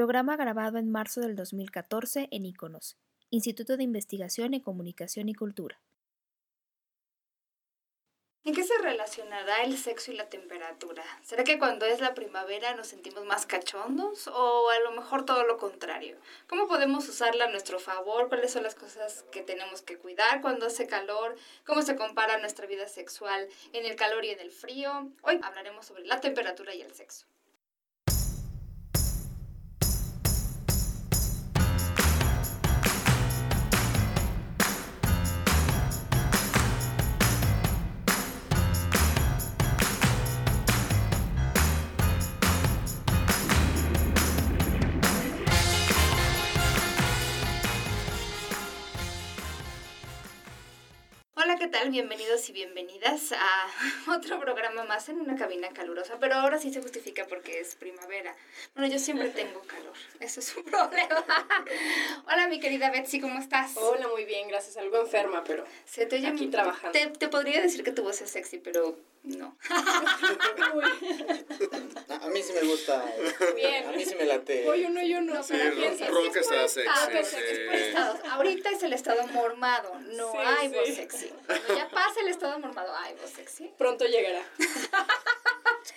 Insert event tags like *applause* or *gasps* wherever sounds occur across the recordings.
Programa grabado en marzo del 2014 en Iconos, Instituto de Investigación en Comunicación y Cultura. ¿En qué se relacionará el sexo y la temperatura? ¿Será que cuando es la primavera nos sentimos más cachondos o a lo mejor todo lo contrario? ¿Cómo podemos usarla a nuestro favor? ¿Cuáles son las cosas que tenemos que cuidar cuando hace calor? ¿Cómo se compara nuestra vida sexual en el calor y en el frío? Hoy hablaremos sobre la temperatura y el sexo. Tal? Bienvenidos y bienvenidas a *laughs* otro programa más en una cabina calurosa, pero ahora sí se justifica porque es primavera. Bueno, yo siempre tengo calor, eso es un *laughs* problema. Hola, mi querida Betsy, ¿cómo estás? Hola, muy bien, gracias. Algo enferma, pero Se te oye aquí trabajando. Te, te podría decir que tu voz es sexy, pero no. A mí sí me gusta. Bien. A mí sí me late. Oye, no, yo no. Sí, piensa- ro- rock está sexy, sí. Ahorita es el estado mormado, no Sí, hay voz sí. sexy. Cuando ya pasa el estado mormado, hay voz sexy. Pronto llegará.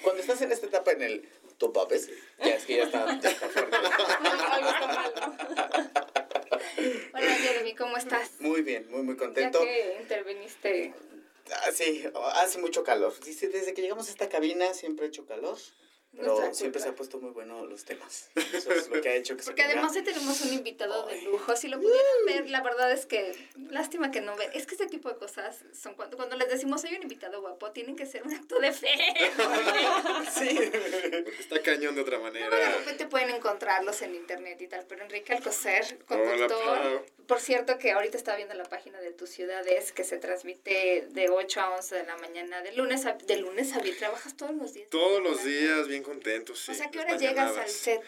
Cuando estás en esta etapa en el top papes, ya es que ya está, ya está fuerte. Algo está mal, ¿no? Hola, Jeremy, ¿cómo estás? Muy bien, muy, muy Ya contento. que interviniste. Ah, sí, hace mucho calor. Dice, desde que llegamos a esta cabina siempre ha hecho calor. Pero Nuestra siempre culpa. se ha puesto muy bueno los temas. *laughs* Eso es lo que ha hecho que Porque se además hoy tenemos un invitado de lujo. Si lo pudieran ver, la verdad es que lástima que no ven. Es que ese tipo de cosas son cuando, cuando les decimos hay un invitado guapo, tienen que ser un acto de fe. *laughs* Sí. Porque está cañón de otra Luego de manera. repente pueden encontrarlos en internet y tal, pero Enrique Alcocer, conductor, por cierto que ahorita estaba viendo la página de Tu Ciudades que se transmite de 8 a 11 de la mañana, de lunes a, de lunes a viernes, trabajas todos los días. Todos los días bien contentos. Sí, O sea, ¿qué hora llegas al set?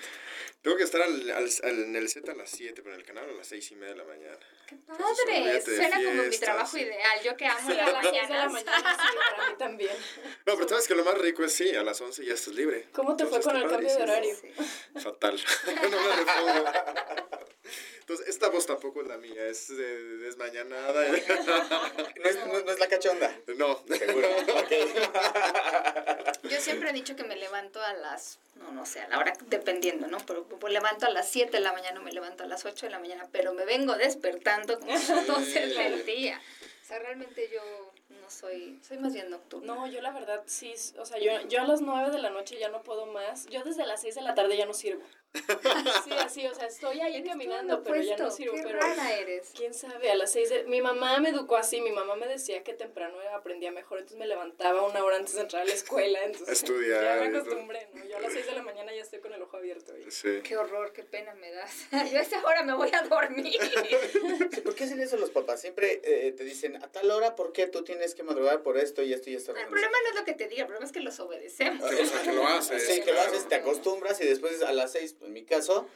Tengo que estar al, al- al- en el set a las 7, pero en el canal a las 6 y media de la mañana. ¡Qué padre! Suena como mi trabajo sí. ideal, yo que amo Sí, las a las 6 de la mañana, sí, para mí *laughs* también. No, pero sabes que lo más rico es sí, a las 11 ya estás libre. ¿Cómo te fue con el cambio de horario? Sí. Fatal. *laughs* no me repongo. *laughs* Entonces, esta voz tampoco es la mía, es eh, desmañanada. *laughs* No es, no, no es la cachonda. no. Seguro. *laughs* Yo siempre he dicho que me levanto a las, no, no sé, a la hora, dependiendo, ¿no? Pero pues, levanto a las 7 de la mañana, me levanto a las 8 de la mañana, pero me vengo despertando como a las 12 del día. O sea, realmente yo no soy, soy más bien nocturna. No, yo la verdad sí, o sea, yo, yo a las 9 de la noche ya no puedo más. Yo desde las 6 de la tarde ya no sirvo. *laughs* Sí, así, o sea, estoy ahí caminando, pero ya no sirvo. Qué Pero rara eres. quién sabe, a las 6 de... Mi mamá me educó así, mi mamá me decía que temprano aprendía mejor, entonces me levantaba una hora antes de entrar a la escuela, entonces Estudiar ya me acostumbré, ¿no? Yo a las 6 de la mañana ya estoy con el ojo abierto. y- Sí. Qué horror, qué pena me das. *laughs* Yo a esa hora me voy a dormir. *laughs* Sí, ¿Por qué hacen eso los papás? Siempre eh, te dicen, a tal hora, ¿por qué tú tienes que madrugar por esto y esto y esto? El problema no es lo que te diga, el problema es que los obedecemos. O sea, que lo haces. Sí, que lo haces, te acostumbras y después a las seis, en mi caso,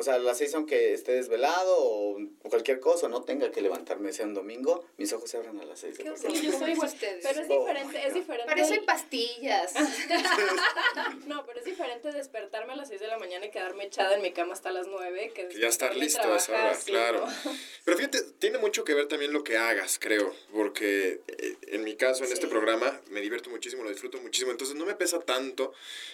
o sea, a las seis aunque esté desvelado o, o cualquier cosa, no tenga que levantarme, sea un domingo, mis ojos se abren a las seis. de. Sí, yo soy igual, Ustedes. pero es Oh, diferente, my es diferente. Para eso hay pastillas. *laughs* No, pero es diferente despertarme a las 6 de la mañana y quedarme echada en mi cama hasta las 9 que Que ya estar listo a esa hora, claro. ¿no? *laughs* Pero fíjate, tiene mucho que ver también lo que hagas, creo, porque eh, en mi caso, en este Sí. programa, me divierto muchísimo, lo disfruto muchísimo, entonces no me pesa tanto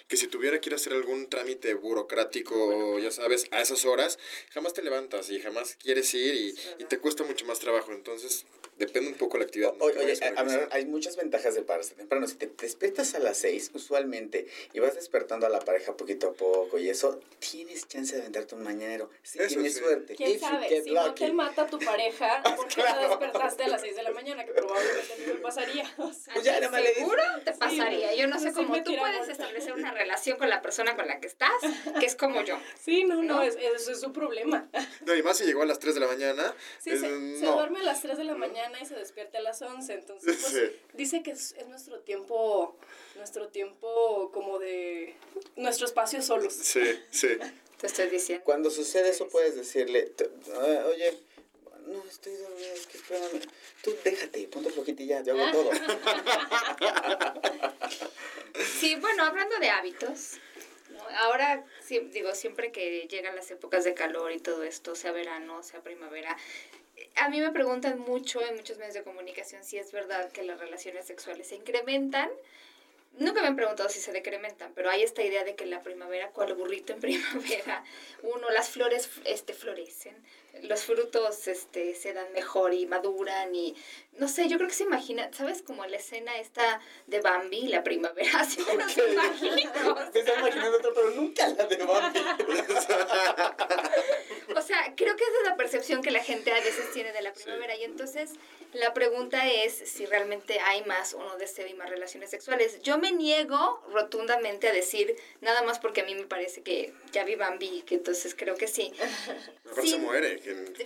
que si tuviera que ir a hacer algún trámite burocrático, ya sabes, a esas horas, jamás te levantas y jamás quieres ir y, y te cuesta mucho más trabajo, entonces depende un poco la actividad. ¿no? O- Oye, a a- hay muchas ventajas de pararse temprano. Si te despiertas a las 6, usualmente, y vas despertando a la pareja poquito a poco y eso, tienes chance de aventarte un mañanero. Si Eso tienes sí. suerte. ¿Quién If you sabe? Si no lucky. te mata tu pareja, *laughs* ¿por qué Claro. te despertaste a las 6 de la mañana? Que probablemente me pasaría. O sea, Pues ya, nada más le. Seguro te pasaría. Yo no sé pues sí cómo tú puedes establecer una relación con la persona con la que estás, que es como yo. *laughs* Sí, no, ¿No? no, es, eso es su problema. *laughs* No, y más si llegó a las 3 de la mañana. Sí, eh, se, duerme a las 3 de la mañana y se despierta a las 11, entonces pues, Sí. dice que es, es nuestro tiempo, nuestro tiempo como de, nuestro espacio solos. Sí, sí. Te estoy diciendo. Cuando sucede eso, puedes decirle, ah, oye, no, estoy dormida, es que espérame. Tú déjate, ponte flojita y ya, yo hago todo. *laughs* Sí, bueno, hablando de hábitos, Ahora, digo, siempre que llegan las épocas de calor y todo esto, sea verano, sea primavera, a mí me preguntan mucho en muchos medios de comunicación si es verdad que las relaciones sexuales se incrementan. Nunca me han preguntado si se decrementan, pero hay esta idea de que la primavera, cual burrito en *laughs* primavera, uno, las flores este, florecen, los frutos este, se dan mejor y maduran y no sé, yo creo que se imagina, ¿sabes? Como la escena esta de Bambi, la primavera, *laughs* así me lo imagino. Te estás imaginando otro, pero nunca la de Bambi. *laughs* O sea, creo que esa es la percepción que la gente a veces tiene de la primavera. Y entonces la pregunta es si realmente hay más o no deseo y más relaciones sexuales. Yo me niego rotundamente a decir nada más porque a mí me parece que ya vi Bambi, que entonces creo que sí. *laughs* Aparte se muere.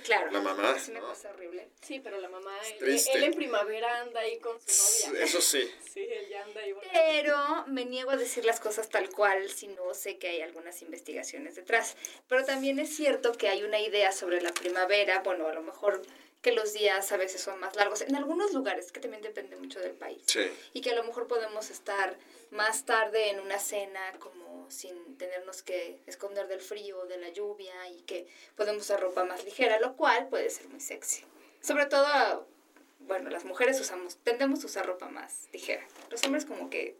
Claro. La mamá. Es una ¿no? cosa horrible. Sí, pero la mamá, él, él en primavera anda ahí con su novia. Eso sí. *laughs* Sí, él ya anda ahí. Pero me niego a decir las cosas tal cual si no sé que hay algunas investigaciones detrás. Pero también es cierto que hay una idea sobre la primavera, bueno, a lo mejor que los días a veces son más largos en algunos lugares, que también depende mucho del país. Sí. Y que a lo mejor podemos estar más tarde en una cena como sin tenernos que esconder del frío o de la lluvia y que podemos usar ropa más ligera, lo cual puede ser muy sexy. Sobre todo, bueno, las mujeres usamos, tendemos a usar ropa más ligera. Los hombres como que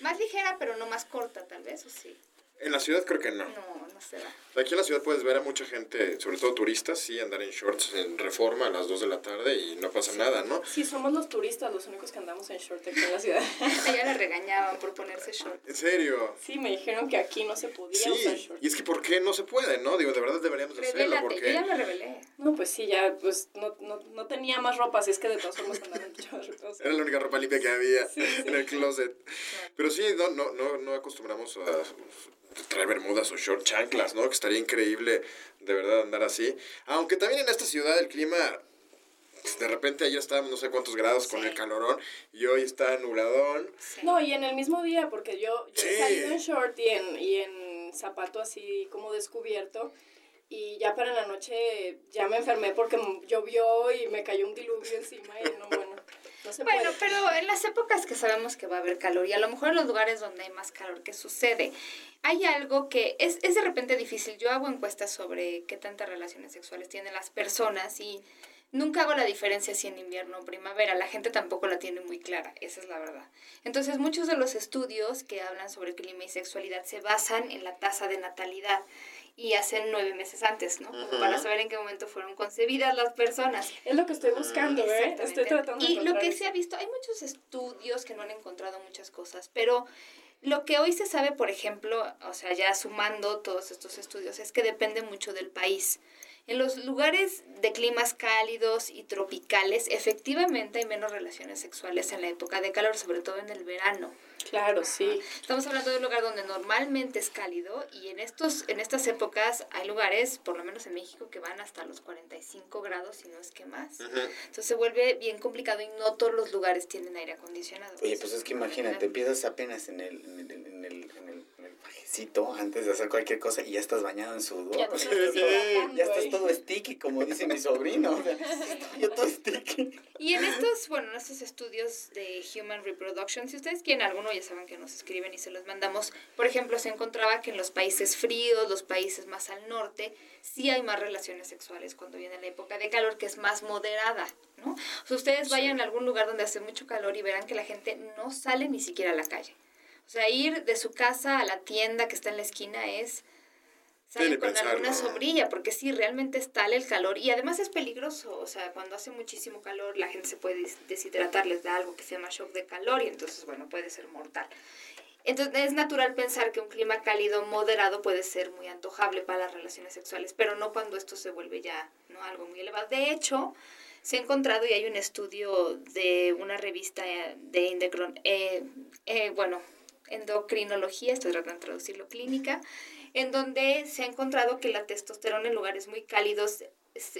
más ligera, pero no más corta tal vez, o sí. En la ciudad creo que no. No, no se da. Aquí en la ciudad puedes ver a mucha gente, sobre todo turistas, sí, andar en shorts en reforma a las 2 de la tarde y no pasa nada, ¿no? Sí, somos los turistas los únicos que andamos en short aquí en la ciudad. A ella la regañaban por ponerse short. En serio. Sí, me dijeron que aquí no se podía Sí, usar short. y es que ¿por qué no se puede, no? Digo, de verdad deberíamos de hacerlo, yo porque... ya me revelé. No, pues sí, ya, pues no, no, no tenía más ropa, así es que de todas formas andaba en *laughs* short. o sea. Era la única ropa limpia que había Sí, sí. en el closet. Pero sí, no, no, no, no acostumbramos a traer bermudas o short chanclas, ¿no? Que estaría increíble de verdad andar así. Aunque también en esta ciudad el clima, pues, de repente ayer estábamos no sé cuántos grados con el calorón y hoy está nubladón. Sí. No, y en el mismo día, porque yo, yo Sí. he salido en short y en, y en zapato así como descubierto. Y ya para la noche ya me enfermé porque llovió y me cayó un diluvio encima y no, bueno, no se Bueno, puede. pero en las épocas que sabemos que va a haber calor y a lo mejor en los lugares donde hay más calor, ¿qué sucede? Hay algo que es, es de repente difícil. Yo hago encuestas sobre qué tantas relaciones sexuales tienen las personas y nunca hago la diferencia si en invierno o primavera. La gente tampoco la tiene muy clara, esa es la verdad. Entonces, muchos de los estudios que hablan sobre clima y sexualidad se basan en la tasa de natalidad y hacen nueve meses antes, ¿no? Como para saber en qué momento fueron concebidas las personas. Es lo que estoy buscando, ¿eh? Exactamente. Estoy tratando de Y lo encontrar que eso. se ha visto, hay muchos estudios que no han encontrado muchas cosas, pero lo que hoy se sabe, por ejemplo, o sea, ya sumando todos estos estudios, es que depende mucho del país. En los lugares de climas cálidos y tropicales, efectivamente hay menos relaciones sexuales en la época de calor, sobre todo en el verano. Claro, sí. Estamos hablando de un lugar donde normalmente es cálido y en estos en estas épocas hay lugares, por lo menos en México, que van hasta los 45 grados, si no es que más. Entonces se vuelve bien complicado y no todos los lugares tienen aire acondicionado. Oye, pues es que imagínate, empiezas apenas en el, en el, en el, en el, en el pajecito antes de hacer cualquier cosa y ya estás bañado en sudor. Ya *laughs* Sí, sí, trabajando ya estás todo sticky, como dice mi sobrino. O sea, *laughs* estoy yo todo sticky. Y en estos, bueno, en estos estudios de Human Reproduction, si ustedes quieren alguno, ya saben que nos escriben y se los mandamos. Por ejemplo, se encontraba que en los países fríos, los países más al norte, sí hay más relaciones sexuales cuando viene la época de calor, que es más moderada, ¿no? O sea, ustedes vayan a algún lugar donde hace mucho calor y verán que la gente no sale ni siquiera a la calle. O sea, ir de su casa a la tienda que está en la esquina es salen con pensarlo. alguna sombrilla, porque sí, realmente es tal el calor y además es peligroso, o sea, cuando hace muchísimo calor la gente se puede des- deshidratar, les da algo que se llama shock de calor y entonces, bueno, puede ser mortal. Entonces es natural pensar que un clima cálido moderado puede ser muy antojable para las relaciones sexuales, pero no cuando esto se vuelve ya ¿no? algo muy elevado. De hecho, se ha encontrado y hay un estudio de una revista eh, de endocrin- eh, eh, bueno, endocrinología, estoy tratando de traducirlo clínica, en donde se ha encontrado que la testosterona en lugares muy cálidos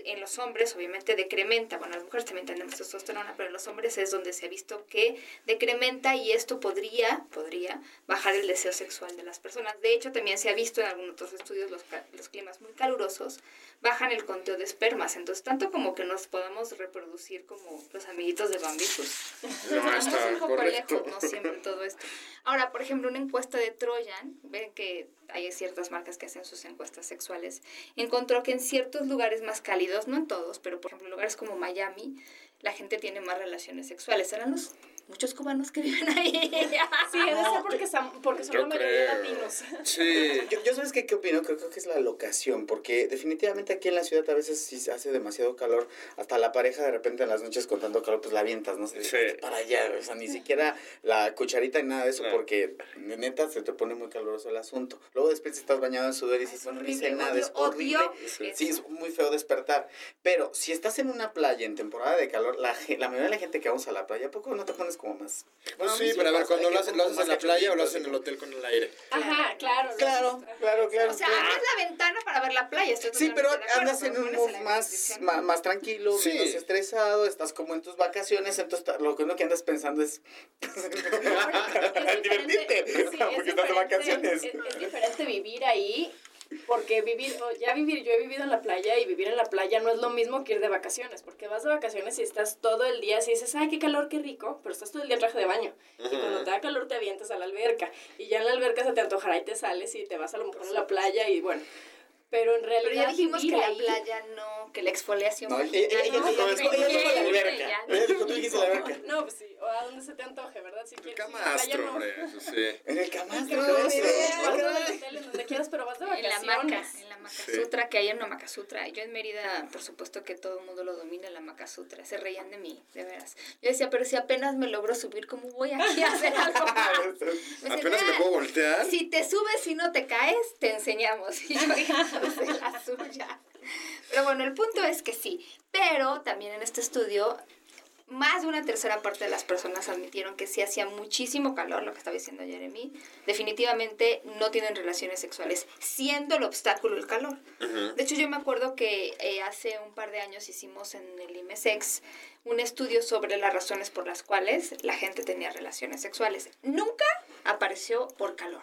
en los hombres obviamente decrementa, bueno, las mujeres también tenemos testosterona, pero en los hombres es donde se ha visto que decrementa y esto podría, podría bajar el deseo sexual de las personas. De hecho, también se ha visto en algunos otros estudios los, los climas muy calurosos bajan el conteo de espermas, entonces tanto como que nos podamos reproducir como los amiguitos de Bambi, pues *laughs* No, está un poco lejos, no siempre todo esto. Ahora, por ejemplo, una encuesta de Trojan, ven que hay ciertas marcas que hacen sus encuestas sexuales, encontró que en ciertos lugares más cálidos, no en todos, pero por ejemplo, lugares como Miami, la gente tiene más relaciones sexuales. Serán los muchos cubanos que viven ahí. *laughs* Sí, debe ser porque, están- porque son la mayoría creo. latinos. Sí. *laughs* Yo, yo sabes qué, qué opino, creo, creo que es la locación, porque definitivamente aquí en la ciudad a veces si se hace demasiado calor, hasta la pareja de repente en las noches con tanto calor, pues la avientas, no sé, Sí. para allá, o sea, ni siquiera la cucharita ni nada de eso, porque neta se te pone muy caluroso el asunto. Luego después estás bañado en sudor y dices, bueno, no hice nada, es horrible. odio Sí, es muy feo despertar. Pero si estás en una playa en temporada de calor, la, la mayoría de la gente que vamos a la playa, ¿a poco no te pones como más? Pues sí, pero a ver, cuando lo poner lo haces en más la playa o lo haces en el hotel con el aire. Ajá, claro. Claro, claro, claro. O sea, claro. abres la ventana para ver la playa. estoy Sí, pero acuerdo, andas en un mood más, ma- más tranquilo, Sí. menos estresado, estás como en tus vacaciones, entonces lo que uno que andas pensando es *laughs* Es divertirte, sí, es *laughs* porque estás de vacaciones. Es, es diferente vivir ahí, porque vivir, o ya vivir, yo he vivido en la playa y vivir en la playa no es lo mismo que ir de vacaciones, porque vas de vacaciones y estás todo el día, si dices, ay, qué calor, qué rico, pero estás todo el día en traje de baño. Y cuando te da calor te avientas a la alberca, y ya en la alberca se te antojará y te sales y te vas a lo mejor a la playa y bueno. Pero en realidad Pero ya dijimos que la playa no, que la exfoliación. No, ella, dijo, la alberca. ya. Ella dijo, tú dijiste la alberca. No, pues sí, o a donde se te antoje, ¿verdad? Si El quieres la playa, camastro, no. hombre, eso sí. En el camastro. En donde quieras, pero vas de En la vacaciones. maca, en la maca Sí. sutra, que hay una maca sutra. Yo en Mérida, por supuesto que todo el mundo lo domina, la maca sutra. Se reían de mí, de veras. Yo decía, pero si apenas me logro subir, ¿cómo voy aquí a hacer algo *laughs* más? Apenas me "Ah, puedo voltear. Si te subes y no te caes, te enseñamos. Y yo, hija, pues, la suya. Pero bueno, el punto es que sí. Pero también en este estudio, más de una tercera parte de las personas admitieron que sí hacía muchísimo calor, lo que estaba diciendo Jeremy. Definitivamente no tienen relaciones sexuales, siendo el obstáculo el calor. De hecho, yo me acuerdo que eh, hace un par de años hicimos en el IMESEX un estudio sobre las razones por las cuales la gente tenía relaciones sexuales. Nunca apareció por calor.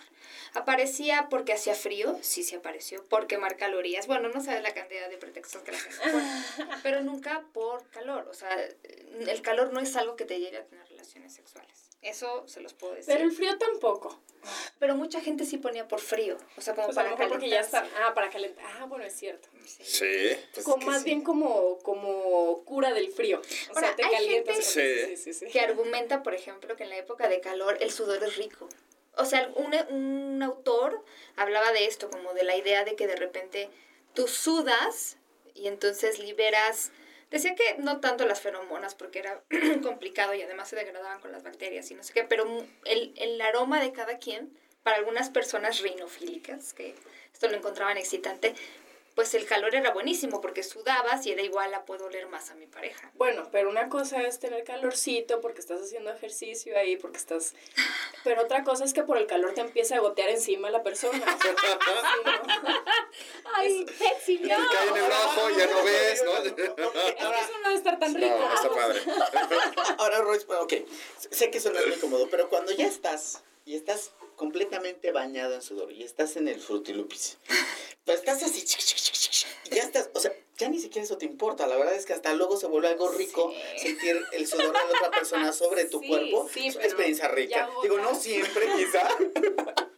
Aparecía porque hacía frío, sí, sí apareció, por quemar calorías. Bueno, no sabes la cantidad de pretextos que la gente pone, *laughs* pero nunca por calor. O sea, el calor no es algo que te lleve a tener relaciones sexuales. Eso se los puedo decir. Pero el frío tampoco. Pero mucha gente sí ponía por frío, o sea, como Pues para mejor porque ya está. Ah, para calentar. Ah, bueno, es cierto. Sí. Pues Como más sí. bien como, como cura del frío. O Ahora, sea, te hay calientas. sí. que argumenta, por ejemplo, que en la época de calor el sudor es rico. O sea, un, un autor hablaba de esto, como de la idea de que de repente tú sudas y entonces liberas... Decía que no tanto las feromonas porque era *clears throat* complicado y además se degradaban con las bacterias y no sé qué, pero el, el aroma de cada quien, para algunas personas reinofílicas, que esto lo encontraban excitante, pues el calor era buenísimo porque sudabas y era igual a puedo oler más a mi pareja. Bueno, pero una cosa es tener calorcito porque estás haciendo ejercicio ahí, porque estás... Pero otra cosa es que por el calor te empieza a gotear encima la persona. ¿no? *laughs* Ay, sexy, Te cae en el ojo, ya no ves, ¿no? *laughs* Eso no debe estar tan rico. No, está padre. *laughs* Ahora, Royce, bueno, ok, sé que suena muy cómodo, pero cuando ya estás y estás completamente bañado en sudor y estás en el frutilupis, pues estás así, y ya estás, o sea, ya ni siquiera eso te importa, la verdad es que hasta luego se vuelve algo rico Sí. sentir el sudor de la otra persona sobre tu Sí, cuerpo, sí, es una pero experiencia rica. Digo, no siempre, quizá,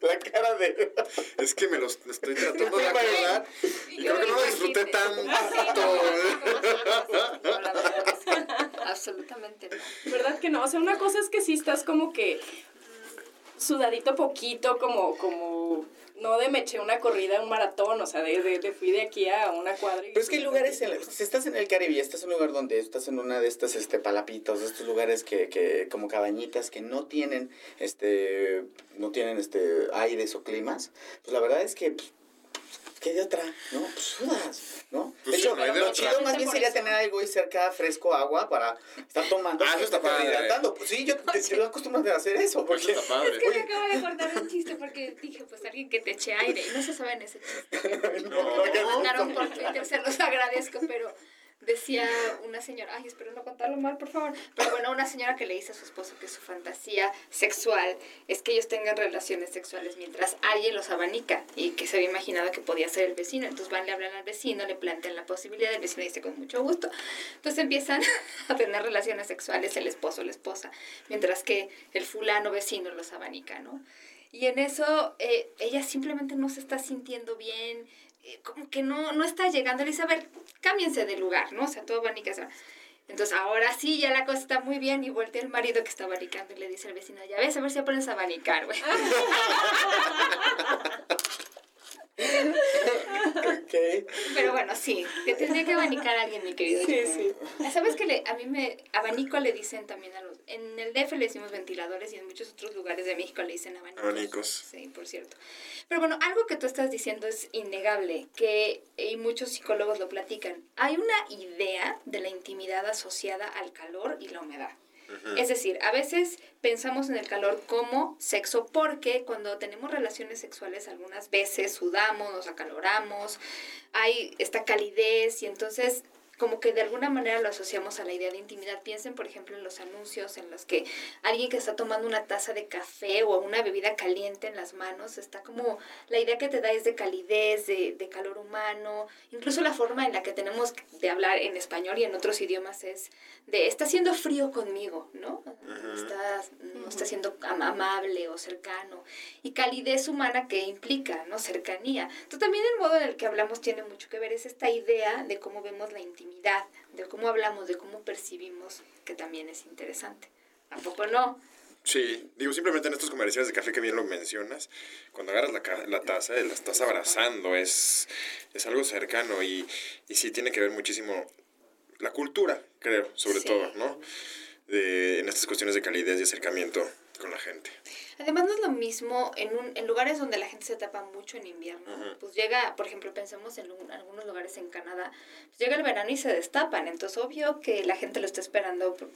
la cara de... Es que me los estoy tratando de acordar y creo que no lo disfruté tanto. Absolutamente no. ¿Verdad que no? O sea, una cosa es que sí estás como que sudadito poquito, como, como, no de me eché una corrida, un maratón, o sea, de, de, de fui de aquí a una cuadra. y- Pero es que hay lugares, en la- si estás en el Caribe estás en un lugar donde estás en una de estas este, palapitos, de estos lugares que, que como cabañitas que no tienen este no tienen este aires o climas, pues la verdad es que pues, ¿qué de otra? No, pues sudas, ¿no? Pues de hecho, sí, no hay de lo otra. chido más bien sería eso. tener algo ahí cerca, fresco, agua, para estar tomando. Ah, para eso está padre. hidratando. Pues sí, yo *laughs* te, lo acostumbro a hacer eso, Eso porque... está padre. Es que me acabo de acordar un chiste porque dije, pues alguien que te eche aire. Y no se saben ese chiste. *laughs* No, Me ya lo no. mandaron por Twitter, se los agradezco, pero decía una señora, ay, espero no contarlo mal, por favor, pero bueno, una señora que le dice a su esposo que su fantasía sexual es que ellos tengan relaciones sexuales mientras alguien los abanica y que se había imaginado que podía ser el vecino, entonces van, le hablan al vecino, le plantean la posibilidad, el vecino dice con mucho gusto, entonces empiezan *laughs* a tener relaciones sexuales el esposo la esposa, mientras que el fulano vecino los abanica, ¿no? Y en eso eh, ella simplemente no se está sintiendo bien, eh, como que no, no está llegando. Le dice, a ver, cámbiense de lugar, ¿no? O sea, todo abanica. se va. Entonces, ahora sí, ya la cosa está muy bien. Y voltea el marido que está abanicando y le dice al vecino, ya ves, a ver si aprendes a abanicar, güey. *laughs* Ok. Pero bueno, sí, te tendría que abanicar a alguien, mi querido. Sí, sí. ¿Sabes que le, a mí me, abanico le dicen también a los, en el DF le decimos ventiladores y en muchos otros lugares de México le dicen abanicos. Abanicos. Sí, por cierto. Pero bueno, algo que tú estás diciendo es innegable, que, y muchos psicólogos lo platican. Hay una idea de la intimidad asociada al calor y la humedad. Es decir, a veces pensamos en el calor como sexo porque cuando tenemos relaciones sexuales algunas veces sudamos, nos acaloramos, hay esta calidez y entonces como que de alguna manera lo asociamos a la idea de intimidad. Piensen, por ejemplo, en los anuncios en los que alguien que está tomando una taza de café o una bebida caliente en las manos, está como, la idea que te da es de calidez, de, de calor humano, incluso la forma en la que tenemos de hablar en español y en otros idiomas es de, está haciendo frío conmigo, ¿no? Está, no está siendo am- amable o cercano. Y calidez humana que implica, ¿no? Cercanía. Entonces también el modo en el que hablamos tiene mucho que ver, es esta idea de cómo vemos la intimidad, de cómo hablamos, de cómo percibimos, que también es interesante. Tampoco no. Sí, digo, simplemente en estos comerciales de café que bien lo mencionas, cuando agarras la, la taza, la estás abrazando, es, es algo cercano y, y sí tiene que ver muchísimo la cultura, creo, sobre Sí. todo, ¿no? De, en estas cuestiones de calidez y acercamiento con la gente. Además no es lo mismo en, un, en lugares donde la gente se tapa mucho en invierno. Pues llega, por ejemplo, pensemos en un- algunos lugares en Canadá, pues llega el verano y se destapan. Entonces obvio que la gente lo está esperando pues,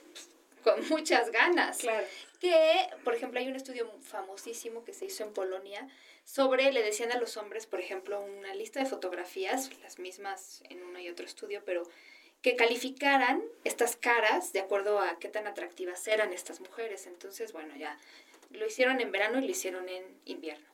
con *laughs* muchas ganas. Claro. Que, por ejemplo, hay un estudio famosísimo que se hizo en Polonia sobre, le decían a los hombres, por ejemplo, una lista de fotografías, las mismas en uno y otro estudio, pero que calificaran estas caras de acuerdo a qué tan atractivas eran estas mujeres. Entonces, bueno, ya lo hicieron en verano y lo hicieron en invierno.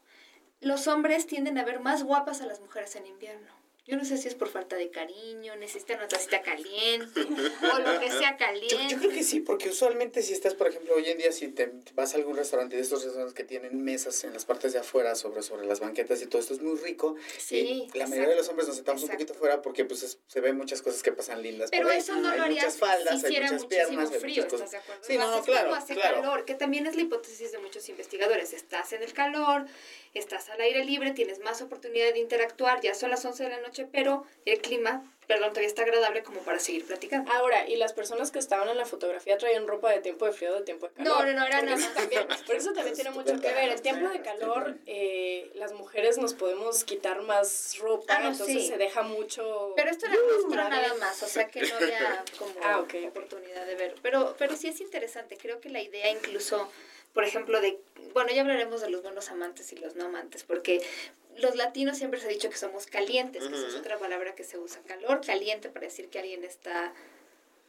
Los hombres tienden a ver más guapas a las mujeres en invierno. Yo no sé si es por falta de cariño, necesitan una tacita caliente o lo que sea caliente. yo creo que sí, porque usualmente si estás, por ejemplo, hoy en día si te vas a algún restaurante de estos restaurantes que tienen mesas en las partes de afuera sobre, sobre las banquetas y todo esto es muy rico. Sí, eh, la mayoría de los hombres nos sentamos exacto. un poquito fuera porque pues es- se ven muchas cosas que pasan lindas. Pero por ahí. eso no hay lo harías muchas faldas, si hay hiciera muchas muchísimo piernas, frío. ¿estás de acuerdo? Sí, no, es claro, hace claro. calor, que también es la hipótesis de muchos investigadores. Estás en el calor, estás al aire libre, tienes más oportunidad de interactuar, ya son las 11 de la noche, pero el clima, perdón, todavía está agradable como para seguir platicando. Ahora, y las personas que estaban en la fotografía traían ropa de tiempo de frío, de tiempo de calor. No, no, no, era Porque nada *laughs* también, Por eso también tiene mucho que ver. En tiempo de calor, eh, las mujeres nos podemos quitar más ropa, Ah, no, entonces sí. se deja mucho... Pero esto era Vale. nada más, o sea que no había *laughs* como Ah, ok. oportunidad de ver. Pero, pero sí es interesante, creo que la idea incluso, por ejemplo, de, bueno, ya hablaremos de los buenos amantes y los no amantes, porque los latinos siempre se ha dicho que somos calientes, que esa es otra palabra que se usa, calor, caliente, para decir que alguien está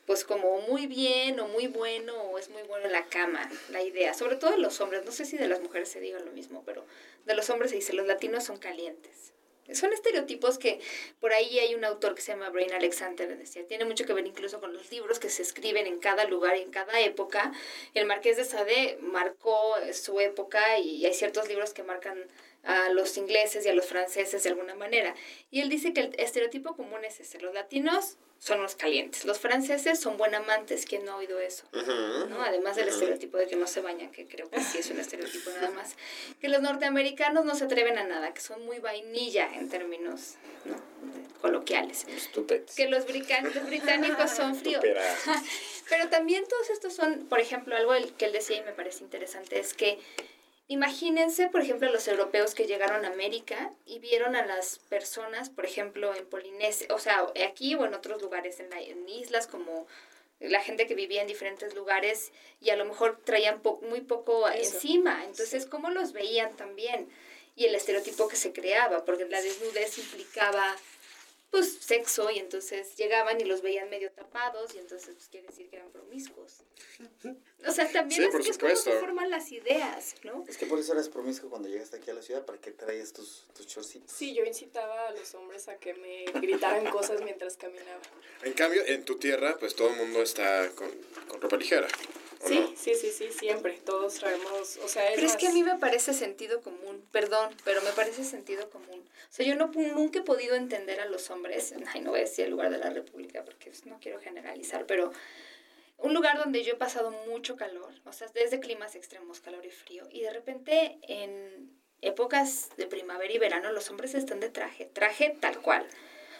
pues como muy bien o muy bueno o es muy bueno en la cama, la idea, sobre todo de los hombres, no sé si de las mujeres se diga lo mismo, pero de los hombres se dice, los latinos son calientes. Son estereotipos que por ahí hay un autor que se llama Brain Alexander, decía, tiene mucho que ver incluso con los libros que se escriben en cada lugar y en cada época. El Marqués de Sade marcó su época y hay ciertos libros que marcan a los ingleses y a los franceses de alguna manera. Y él dice que el estereotipo común es ese, los latinos son los calientes, los franceses son buen amantes, ¿quién no ha oído eso? ¿no? Además del estereotipo de que no se bañan, que creo que sí es un estereotipo nada *laughs* más. Que los norteamericanos no se atreven a nada, que son muy vainilla en términos ¿no? coloquiales. Estupetes. Que los, los británicos son *laughs* fríos. *laughs* Pero también todos estos son, por ejemplo, algo que él decía y me parece interesante es que Imagínense, por ejemplo, los europeos que llegaron a América y vieron a las personas, por ejemplo, en Polinesia, o sea, aquí o en otros lugares, en, la- en islas como la gente que vivía en diferentes lugares y a lo mejor traían po- muy poco Eso. encima. Entonces, ¿cómo los veían también? Y el estereotipo que se creaba, porque la desnudez implicaba pues sexo y entonces llegaban y los veían medio tapados y entonces pues quiere decir que eran promiscuos. O sea, también Sí, es, por que es como se supuesto. forman las ideas, ¿no? Es que por eso eras promiscuo cuando llegaste aquí a la ciudad, ¿para qué traías tus, tus chorcitos? Sí, yo incitaba a los hombres a que me gritaran cosas mientras caminaba. En cambio, en tu tierra, pues todo el mundo está con, con ropa ligera. ¿o Sí, no? sí, sí, sí, siempre. Todos traemos, o sea, es Pero es más- que a mí me parece sentido común, perdón, pero me parece sentido común. O sea, yo no, nunca he podido entender a los hombres, *laughs* no voy a decir el lugar de la República porque pues, no quiero generalizar, pero un lugar donde yo he pasado mucho calor, o sea, desde climas extremos, calor y frío, y de repente en épocas de primavera y verano los hombres están de traje, traje tal cual.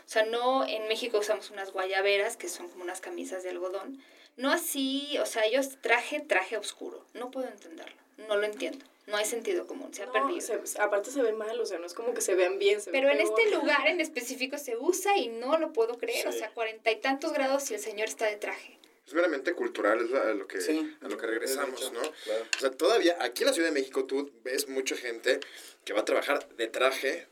O sea, no en México usamos unas guayaberas, que son como unas camisas de algodón. No así, o sea, ellos traje, traje oscuro. No puedo entenderlo. No lo entiendo. No hay sentido común, se ha No, perdido. se- aparte se ve mal, o sea, no es como que se vean bien. se Pero en peor. este lugar en específico se usa y no lo puedo creer. O sea, cuarenta y tantos grados y el señor está de traje. Es meramente cultural, es a lo que, Sí. a lo que regresamos, ¿no? claro. O sea, todavía aquí en la Ciudad de México tú ves mucha gente que va a trabajar de traje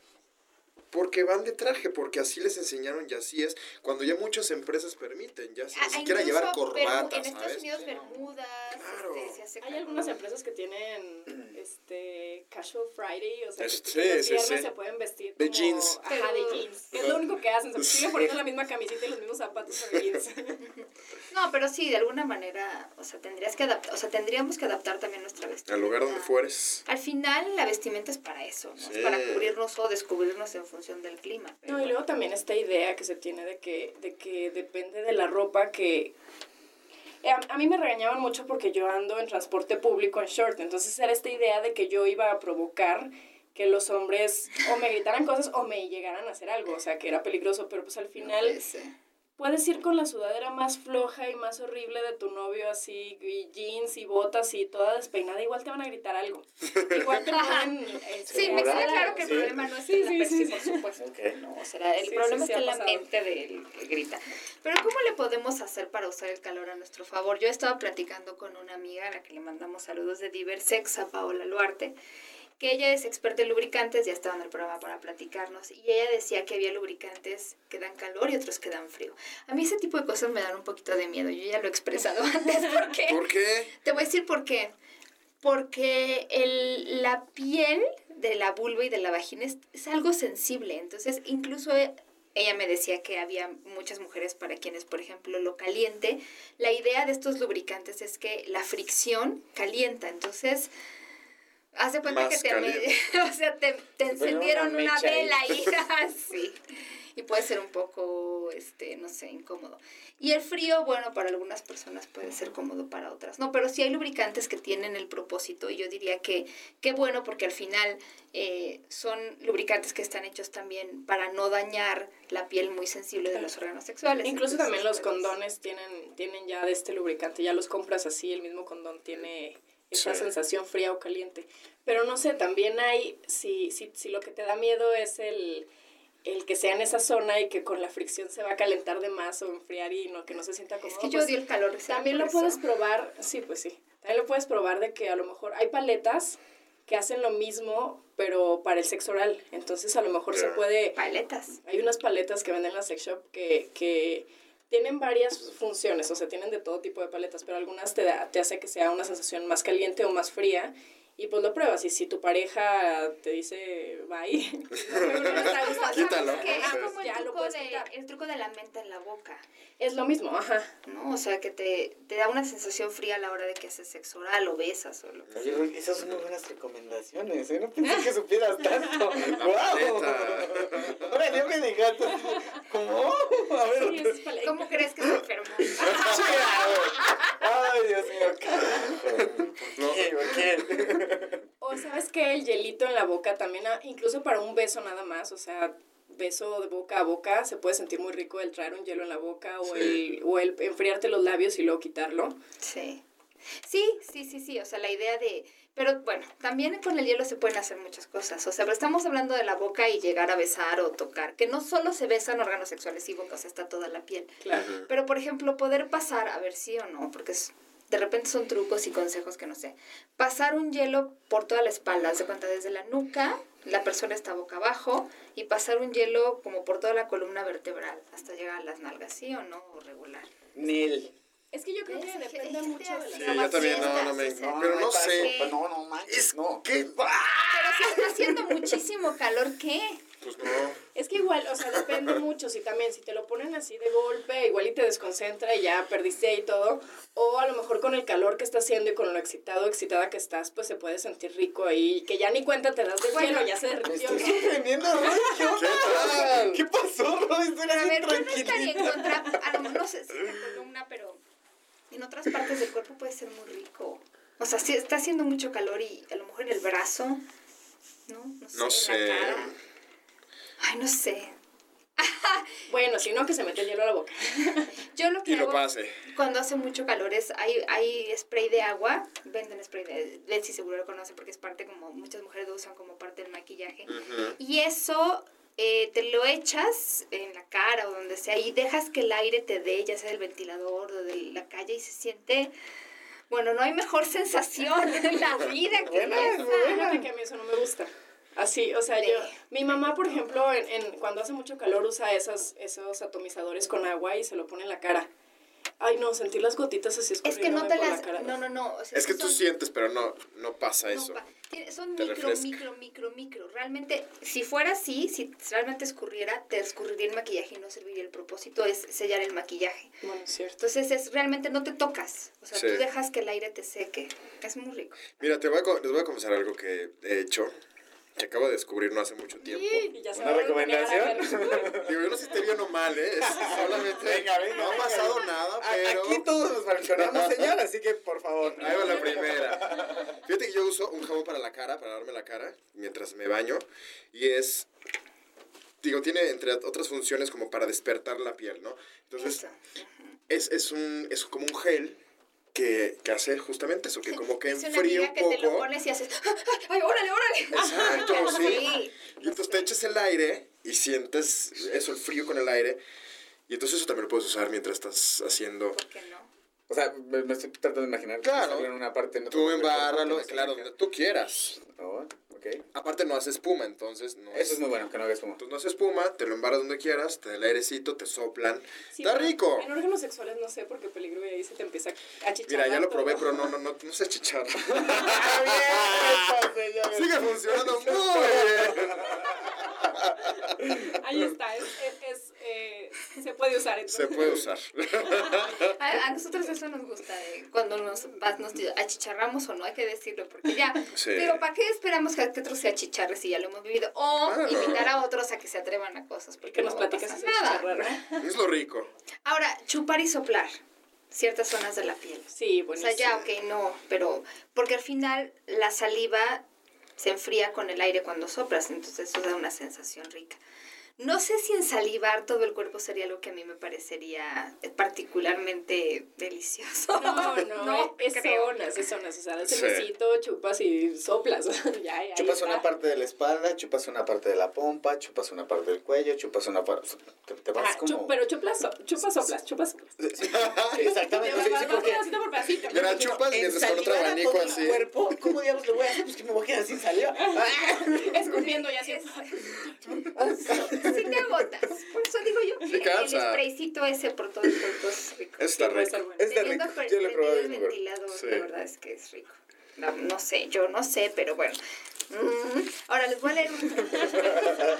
porque van de traje, porque así les enseñaron y así es. Cuando ya muchas empresas permiten, ya sin Ah, siquiera llevar corbata, En Estados ¿sabes? Unidos, bermudas, Claro. este, se hace Hay calor. algunas empresas que tienen este casual Friday, o sea, Es- que sí, los sí, se pueden vestir De como- jeans. Ajá, de jeans. Es lo único que hacen, se siguen poniendo la misma camiseta y los mismos zapatos de jeans. *laughs* No, pero sí, de alguna manera, o sea, tendrías que adaptar, o sea, tendríamos que adaptar también nuestra vestimenta. Al lugar donde fueres. Al final, la vestimenta es para eso, ¿no? Sí. Es para cubrirnos o descubrirnos en función del clima. pero No, y luego también esta idea que se tiene de que, de que depende de la ropa que... Eh, A, a mí me regañaban mucho porque yo ando en transporte público en short, entonces era esta idea de que yo iba a provocar que los hombres o me gritaran cosas o me llegaran a hacer algo, o sea, que era peligroso, pero pues al final puedes ir con la sudadera más floja y más horrible de tu novio, así, y jeans y botas y toda despeinada, igual te van a gritar algo. Igual te pueden... *laughs* este, Sí, me queda claro que el Sí. problema no es Sí, sí, persona, sí. por supuesto. Ok. No, o sea, el Sí, problema sí, sí está en la mente del que grita. Pero ¿cómo le podemos hacer para usar el calor a nuestro favor? Yo estaba platicando con una amiga a la que le mandamos saludos de Diversex, a Paola Luarte, que ella es experta en lubricantes, ya estaba en el programa para platicarnos, y ella decía que había lubricantes que dan calor y otros que dan frío. A mí ese tipo de cosas me dan un poquito de miedo, yo ya lo he expresado *laughs* antes, porque... *laughs* ¿Por qué? Te voy a decir por qué. Porque el, la piel de la vulva y de la vagina es, es algo sensible. Entonces, incluso ella me decía que había muchas mujeres para quienes, por ejemplo, lo caliente. La idea de estos lubricantes es que la fricción calienta. Entonces, haz de cuenta que te, *laughs* o sea, te, te encendieron una, mecha ahí. vela ahí. *laughs* *laughs* sí. Y puede ser un poco, este, no sé, incómodo. Y el frío, bueno, para algunas personas puede ser cómodo, para otras no. Pero sí hay lubricantes que tienen el propósito y yo diría que qué bueno porque al final eh, son lubricantes que están hechos también para no dañar la piel muy sensible de los órganos sexuales. Incluso Entonces, también los pues, condones tienen, tienen ya de este lubricante, ya los compras así, el mismo condón tiene esa Sí. sensación fría o caliente. Pero no sé, también hay, si, si, si lo que te da miedo es el, el que sea en esa zona y que con la fricción se va a calentar de más o enfriar y no, que no se sienta Es cómodo. que yo pues, odio el calor. ¿será También lo puedes probar, sí, pues sí. También lo puedes probar de que a lo mejor hay paletas que hacen lo mismo, pero para el sexo oral. Entonces a lo mejor se puede Paletas. hay unas paletas que venden en la sex shop que, que tienen varias funciones, o sea, tienen de todo tipo de paletas, pero algunas te, da, te hace que sea una sensación más caliente o más fría. Y pues lo pruebas, y si tu pareja te dice bye, *laughs* *laughs* no, no le está gustando, Quítalo. Es que es Sí. como el Ya truco, de, quitar. el truco de la menta en la boca. Es lo mismo, ajá. ¿no? O sea, que te, te da una sensación fría a la hora de que haces sexo oral o besas o lo que Oye, Roy, esas son muy buenas recomendaciones, ¿eh? No pensé que supieras tanto. ¡Wow! paleta. Ahora ya me dejaste. ¿Cómo? A ver, Sí, esas paletas. ¿Cómo crees que se enfermó? *laughs* Ay, Dios mío, ¿qué? No. ¿Por qué? O sabes que el hielito en la boca también, ah, incluso para un beso nada más, o sea, beso de boca a boca, se puede sentir muy rico el traer un hielo en la boca o, Sí. el, o el enfriarte los labios y luego quitarlo. Sí. Sí, sí, sí, sí, o sea, la idea de... Pero bueno, también con el hielo se pueden hacer muchas cosas. O sea, pero estamos hablando de la boca y llegar a besar o tocar, que no solo se besan órganos sexuales y boca, o sea, está toda la piel. Claro. Pero, por ejemplo, poder pasar, a ver sí o no, porque es- de repente son trucos y consejos que no sé. Pasar un hielo por toda la espalda, se cuenta desde la nuca, la persona está boca abajo, y pasar un hielo como por toda la columna vertebral hasta llegar a las nalgas, ¿sí o no? O regular. Nel. Es que yo creo que depende mucho de la Sí, yo también, no, no me- pero no sé. pues No, no manches, Es no. que... Si está haciendo muchísimo calor, ¿qué? Pues no. Es que igual, o sea, depende mucho. Si también, si te lo ponen así de golpe, igual y te desconcentra y ya perdiste ahí todo. O a lo mejor con el calor que está haciendo y con lo excitado excitada que estás, pues se puede sentir rico ahí. Que ya ni cuenta te das del Bueno, hielo, ya se Me derritió. estoy sorprendiendo, *laughs* Roy. ¿Qué, pasó, Roy? Pero a ver, yo no estaría en contra, a lo mejor no sé si en la columna, pero en otras partes del cuerpo puede ser muy rico. O sea, si está haciendo mucho calor y a lo mejor en el brazo, ¿no? No sé. No. Ay, no sé. *laughs* Bueno, si no, que se mete el hielo a la boca. *laughs* Yo lo que Y lo hago pase. cuando hace mucho calor es, hay, hay spray de agua, venden spray de, Betsy seguro lo conoce porque es parte como, muchas mujeres lo usan como parte del maquillaje. Y eso eh, te lo echas en la cara o donde sea y dejas que el aire te dé, ya sea del ventilador o de la calle y se siente... Bueno, no hay mejor sensación en la *laughs* vida que Buena, esa. Fíjate que a mí eso no me gusta. Así, o sea, yo, mi mamá, por ejemplo, en, en- cuando hace mucho calor usa esas, esos atomizadores con agua y se lo pone en la cara. Ay, no, sentir las gotitas así Es que no te las... la cara. No, no, no. o sea, Es que tú son- sientes, pero no, no pasa no eso. pa- tiene- son Te micro, refresca. micro, micro, micro. Realmente, si fuera así, si realmente escurriera, te escurriría el maquillaje y no serviría. El propósito es sellar el maquillaje. Bueno, es cierto. Entonces, es realmente no te tocas. O sea, Sí. tú dejas que el aire te seque. Es muy rico. Mira, te voy a, les voy a confesar algo que he hecho, que acabo de descubrir no hace mucho tiempo. Ya ¿Una recomendación? *laughs* Digo, yo no sé si esté bien o mal, ¿eh? Es solamente... *laughs* Venga, venga, no ha venga. pasado nada, pero... Aquí todos nos mencionamos, señor, así que por favor. Ahí va la primera. Fíjate que yo uso un jabón para la cara, para darme la cara, mientras me baño. Y es, digo, tiene entre otras funciones como para despertar la piel, ¿no? Entonces, es, es, un, es como un gel que, que hace justamente eso, que como que Es enfría un que te lo poco. pones y haces... ¡Ay, órale, órale! Exacto, *laughs* sí. Sí. Y entonces te echas el aire y sientes eso, el frío con el aire. Y entonces eso también lo puedes usar mientras estás haciendo... ¿Por qué no? O sea, me, me estoy tratando de imaginar. que Claro. sale en una parte. en Tú embárralo, que no claro, donde tú quieras. Oh, ok. Aparte no hace espuma, entonces no Eso es muy bueno, que no hagas como. Entonces no hace espuma, te lo embarras donde quieras, te da el airecito, te soplan. Sí, ¡Está pero rico! En órganos sexuales no sé por qué peligro y ahí se te empieza a chichar. Mira, ya lo probé, pero no, no, no, no sé chichar. *laughs* Bien, eso, señor. Sigue funcionando *laughs* muy bien. *laughs* Ahí está, es, es- es, eh, se puede usar entonces. Se puede usar. A, a nosotros eso nos gusta, eh, cuando nos, nos achicharramos o no, hay que decirlo, porque ya, Sí. digo, ¿para qué esperamos que que otros se achicharre si ya lo hemos vivido? O Claro. invitar a otros a que se atrevan a cosas, porque Que nos platicas nada. Es lo rico. Ahora, chupar y soplar ciertas zonas de la piel. Sí, O bueno. sea, ya, ok, no, pero porque al final la saliva se enfría con el aire cuando soplas, entonces eso da una sensación rica. No sé si ensalivar todo el cuerpo sería algo que a mí me parecería particularmente delicioso. No, *laughs* no, es creo. zonas, es zonas. O sea, das el Sí. besito, chupas y soplas. *laughs* ya, ahí Chupas una parte de la espalda, chupas una parte de la pompa, chupas una parte del cuello, chupas una parte. Te, te vas Ah, como. pero chupas, so- chupas, soplas, chupas, soplas. Exactamente. Ya sí, sí, *laughs* porque pedacito por pedacito. Mira, chupas mientras con otro abanico todo el cuerpo, ¿Cómo diablos le voy a hacer? Pues que me voy a quedar sin saliva. Escupiendo y así. Sí te agotas. Por eso digo yo que el spraycito ese por todo el cuerpo es rico. Está rico. bueno. Está rico. Yo lo he probado, el ventilador, Sí. la verdad es que es rico. No, no sé, yo no sé, pero bueno. Mm, Ahora les voy a leer un...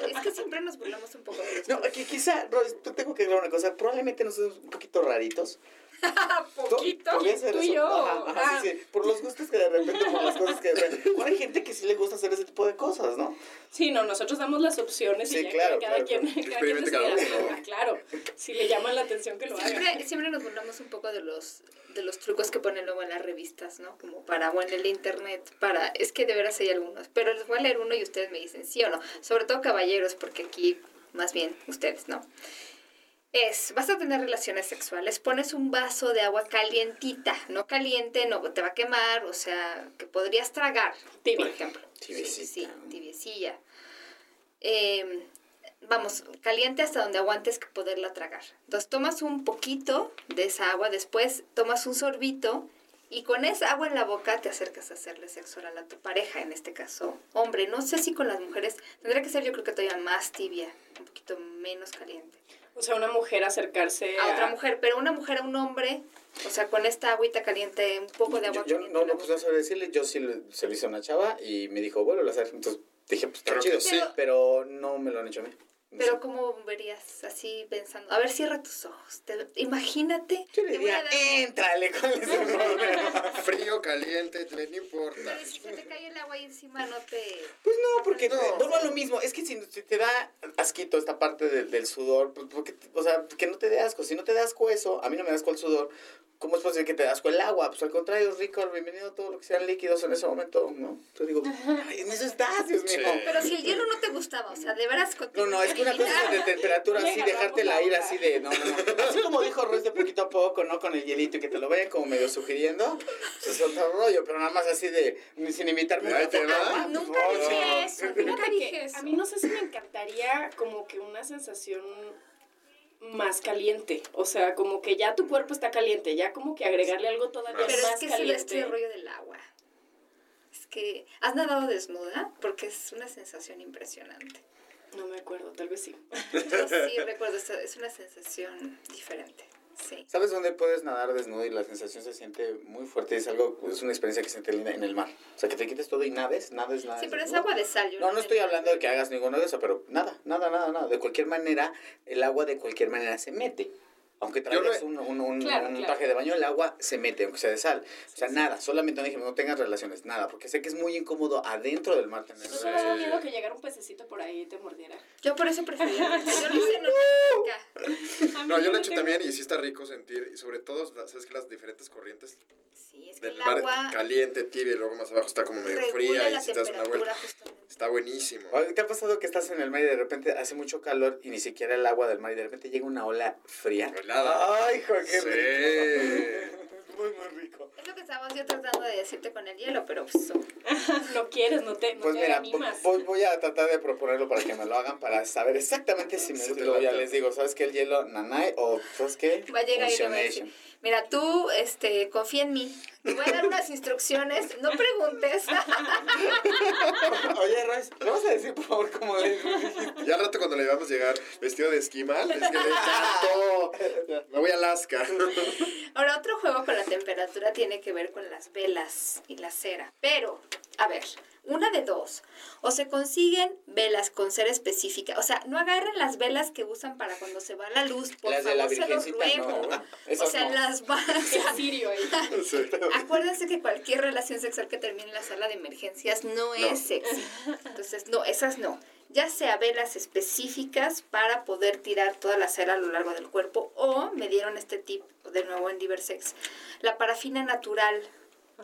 Es que siempre nos burlamos un poco de los No, aquí quizá, te tengo que aclarar una cosa. Probablemente nosotros un poquito raritos. *laughs* poquito. Tú y yo. Ajá, ajá, sí, sí. Por los gustos que de repente, por las cosas que de repente. Bueno, hay gente que sí le gusta hacer ese tipo de cosas, ¿no? Sí, no, nosotros damos las opciones Sí, y ya claro, cada, claro, quien, claro. *laughs* cada quien cada uno. Claro, si le llaman la atención que lo haga. Siempre, siempre nos burlamos un poco de los de los trucos que ponen luego en las revistas, ¿no? Como para, o en el internet, para, es que de veras hay algunos, pero les voy a leer uno y ustedes me dicen sí o no, sobre todo caballeros, porque aquí, más bien, ustedes, ¿no? Es, vas a tener relaciones sexuales, pones un vaso de agua calientita, no caliente, no te va a quemar, o sea, que podrías tragar, Tibia. por ejemplo. Tibiecita. Sí, sí, tibiecilla. Eh, vamos, caliente hasta donde aguantes que poderla tragar. Entonces tomas un poquito de esa agua, después tomas un sorbito y con esa agua en la boca te acercas a hacerle sexo oral a tu pareja, en este caso hombre. No sé si con las mujeres tendría que ser yo creo que todavía más tibia, un poquito menos caliente. O sea, una mujer acercarse A otra mujer, pero una mujer a un hombre, o sea, con esta agüita caliente, un poco de agua Yo, yo caliente. no, no, pues no sabría decirle, yo sí le- se lo hice a una chava y me dijo, bueno, hacer. Entonces dije, pues está chido. sí. Pero no me lo han hecho a mí. Pero. ¿cómo verías así pensando? A ver, cierra tus ojos. Te- imagínate. Yo le te voy a diría, dar- éntrale, ¿cuál es el problema? Frío, caliente, no importa. Pero si se te cae el agua ahí encima, no te... Pues no, porque No. no. lo mismo. Es que si, si te da asquito esta parte del- del sudor, pues porque, o sea, que no te dé asco. Si no te da asco eso, a mí no me da asco el sudor, ¿cómo es posible que te da asco el agua? Pues al contrario, rico, bienvenido a todo lo que sean líquidos en ese momento, ¿no? Yo digo, ay, en eso estás, Dios mío. Sí. Pero si el hielo no te gustaba, o sea, de veras... No, no, es que una cosa de temperatura así, dejártela ir así de, no, no, no. Así como dijo Royce de poquito a poco, ¿no? Con el hielito y que te lo vayan como medio sugiriendo, pues es otro rollo, pero nada más así de, sin invitarme Ahí te va. Ah, Nunca dije eso. Nunca dije eso. A mí no sé si me encantaría como que una sensación más caliente. O sea, como que ya tu cuerpo está caliente, ya como que agregarle algo todavía Pero más es que caliente. este rollo del agua. Es que... ¿Has nadado desnuda? Porque es una sensación impresionante. No me acuerdo, tal vez sí. Yo sí recuerdo, es una sensación diferente. Sí. ¿Sabes dónde puedes nadar desnudo y la sensación se siente muy fuerte? Es algo, es una experiencia que se siente linda en el mar. O sea, que te quites todo y nades, nades, nades. Sí, pero es agua de sal. yo No, no estoy hablando de que hagas ninguno de eso, pero nada, nada, nada, nada. De cualquier manera, el agua de cualquier manera se mete. Aunque traigas un, un, un, Claro, un claro. traje de baño, el agua se mete, aunque sea de sal. O sea, nada, solamente no dijimos, no tengas relaciones, nada, porque sé que es muy incómodo adentro del mar tener ¿No te relaciones. daba miedo que llegara un pececito por ahí y te mordiera? Yo por eso prefería. *laughs* Yo lo hice en No, mí yo lo he me hecho también y sí está rico sentir, y sobre todo, ¿sabes que Las diferentes corrientes Sí, es que del el mar agua caliente, tibia y luego más abajo está como medio fría y si te das una vuelta, justamente. está buenísimo. ¿Te ha pasado que estás en el mar y de repente hace mucho calor y ni siquiera el agua del mar y de repente llega una ola fría? Ay, joder, qué Sí. rico. *laughs* Muy, muy rico. Es lo que estaba yo tratando de decirte con el hielo, pero pues, *laughs* No quieres, no te, no Pues te mira, animas. voy, voy a tratar de proponerlo para que me lo hagan para saber exactamente si me Sí, luego ya les digo, ¿sabes qué? El hielo nanay o ¿sabes qué? va a llegar y le mira, tú, este, confía en mí. Te voy a dar unas instrucciones, no preguntes. Oye, Royce, ¿me vas a decir por favor cómo es? Y al rato cuando le vamos a llegar vestido de esquimal, es que le encantó. Me voy a Alaska. Ahora, otro juego con la temperatura tiene que ver con las velas y la cera. Pero, a ver, una de dos. O se consiguen velas con cera específica. O sea, no agarren las velas que usan para cuando se va la luz. Por Las de la favor, se los ruego. no. o sea, no. las *laughs* El sirio. *laughs* Sí. Acuérdense que cualquier relación sexual que termine en la sala de emergencias no, es sexy. Entonces, no, esas no. Ya sea velas específicas para poder tirar toda la cera a lo largo del cuerpo o me dieron este tip de nuevo en Diversex. La parafina natural,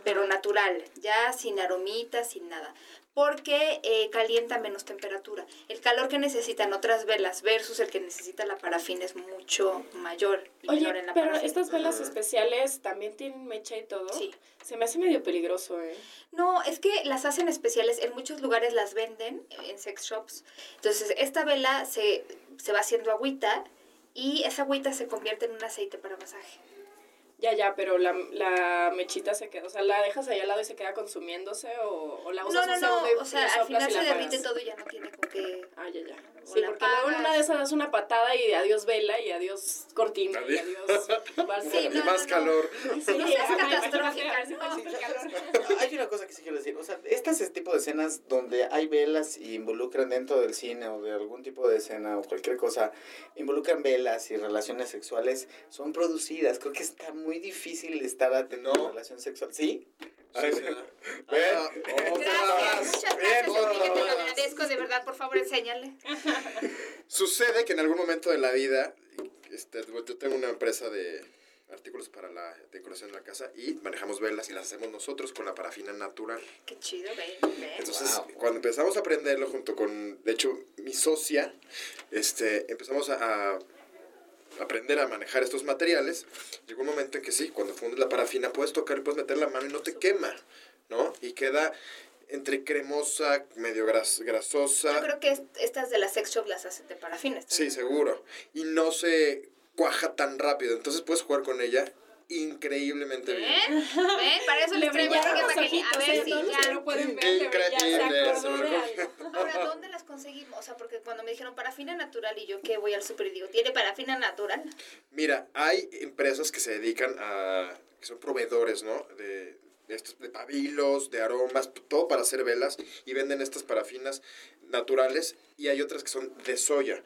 pero natural, ya sin aromitas, sin nada. Porque eh, calienta menos temperatura. El calor que necesitan otras velas versus el que necesita la parafina es mucho mayor y Oye, menor en la pero parafina. estas velas especiales también tienen mecha y todo. Sí. Se me hace medio peligroso, ¿eh? No, es que las hacen especiales, en muchos lugares las venden en sex shops. Entonces, esta vela se, se va haciendo agüita y esa agüita se convierte en un aceite para masaje. Ya, ya, pero la, la mechita se queda, o sea, la dejas ahí al lado y se queda consumiéndose o, o la No, usas no, un no, segundo y o sea, al final se derrite todo y ya no tiene con qué... Ah, ya, ya. O Sí, porque luego en una de esas das una patada y adiós vela y adiós cortina y Adiós. Sí, y no, más no, no. calor. Sí, No seas catastrófica, no. Hay una cosa que sí quiero decir, o sea, estas es tipo de escenas donde hay velas y involucran dentro del cine o de algún tipo de escena o cualquier cosa, involucran velas y relaciones sexuales, son producidas. Creo que está muy difícil estar atento No. a una relación sexual. ¿Sí? Sí, sí. Ven. Ah, Gracias, muchas gracias, por Enrique, te lo favor. agradezco, de verdad, por favor, enséñale. *laughs* Sucede que en algún momento de la vida, este, yo tengo una empresa de artículos para la decoración de la casa y manejamos velas y las hacemos nosotros con la parafina natural. Qué chido, ven, ven. Entonces, Wow. cuando empezamos a aprenderlo junto con, de hecho, mi socia, este, empezamos a, a, aprender a manejar estos materiales, llegó un momento en que sí, cuando fundes la parafina puedes tocar y puedes meter la mano y no te quema, ¿no? Y queda entre cremosa, medio gras- grasosa. Yo creo que est- estas de las sex shop las hacen de parafina. ¿estás Sí, seguro. Y no se cuaja tan rápido. Entonces puedes jugar con ella increíblemente bien. ¿Ven? ¿Ven? Para eso Le los imagen. ojitos, A ver ¿eh? si ya. que no pueden ver, Increíble. Ahora, ¿dónde las conseguimos? O sea, porque cuando me dijeron parafina natural y yo que voy al súper y digo, ¿tiene parafina natural? Mira, hay empresas que se dedican a. que son proveedores, ¿no? De, de estos, de pabilos, de aromas, todo para hacer velas y venden estas parafinas naturales y hay otras que son de soya.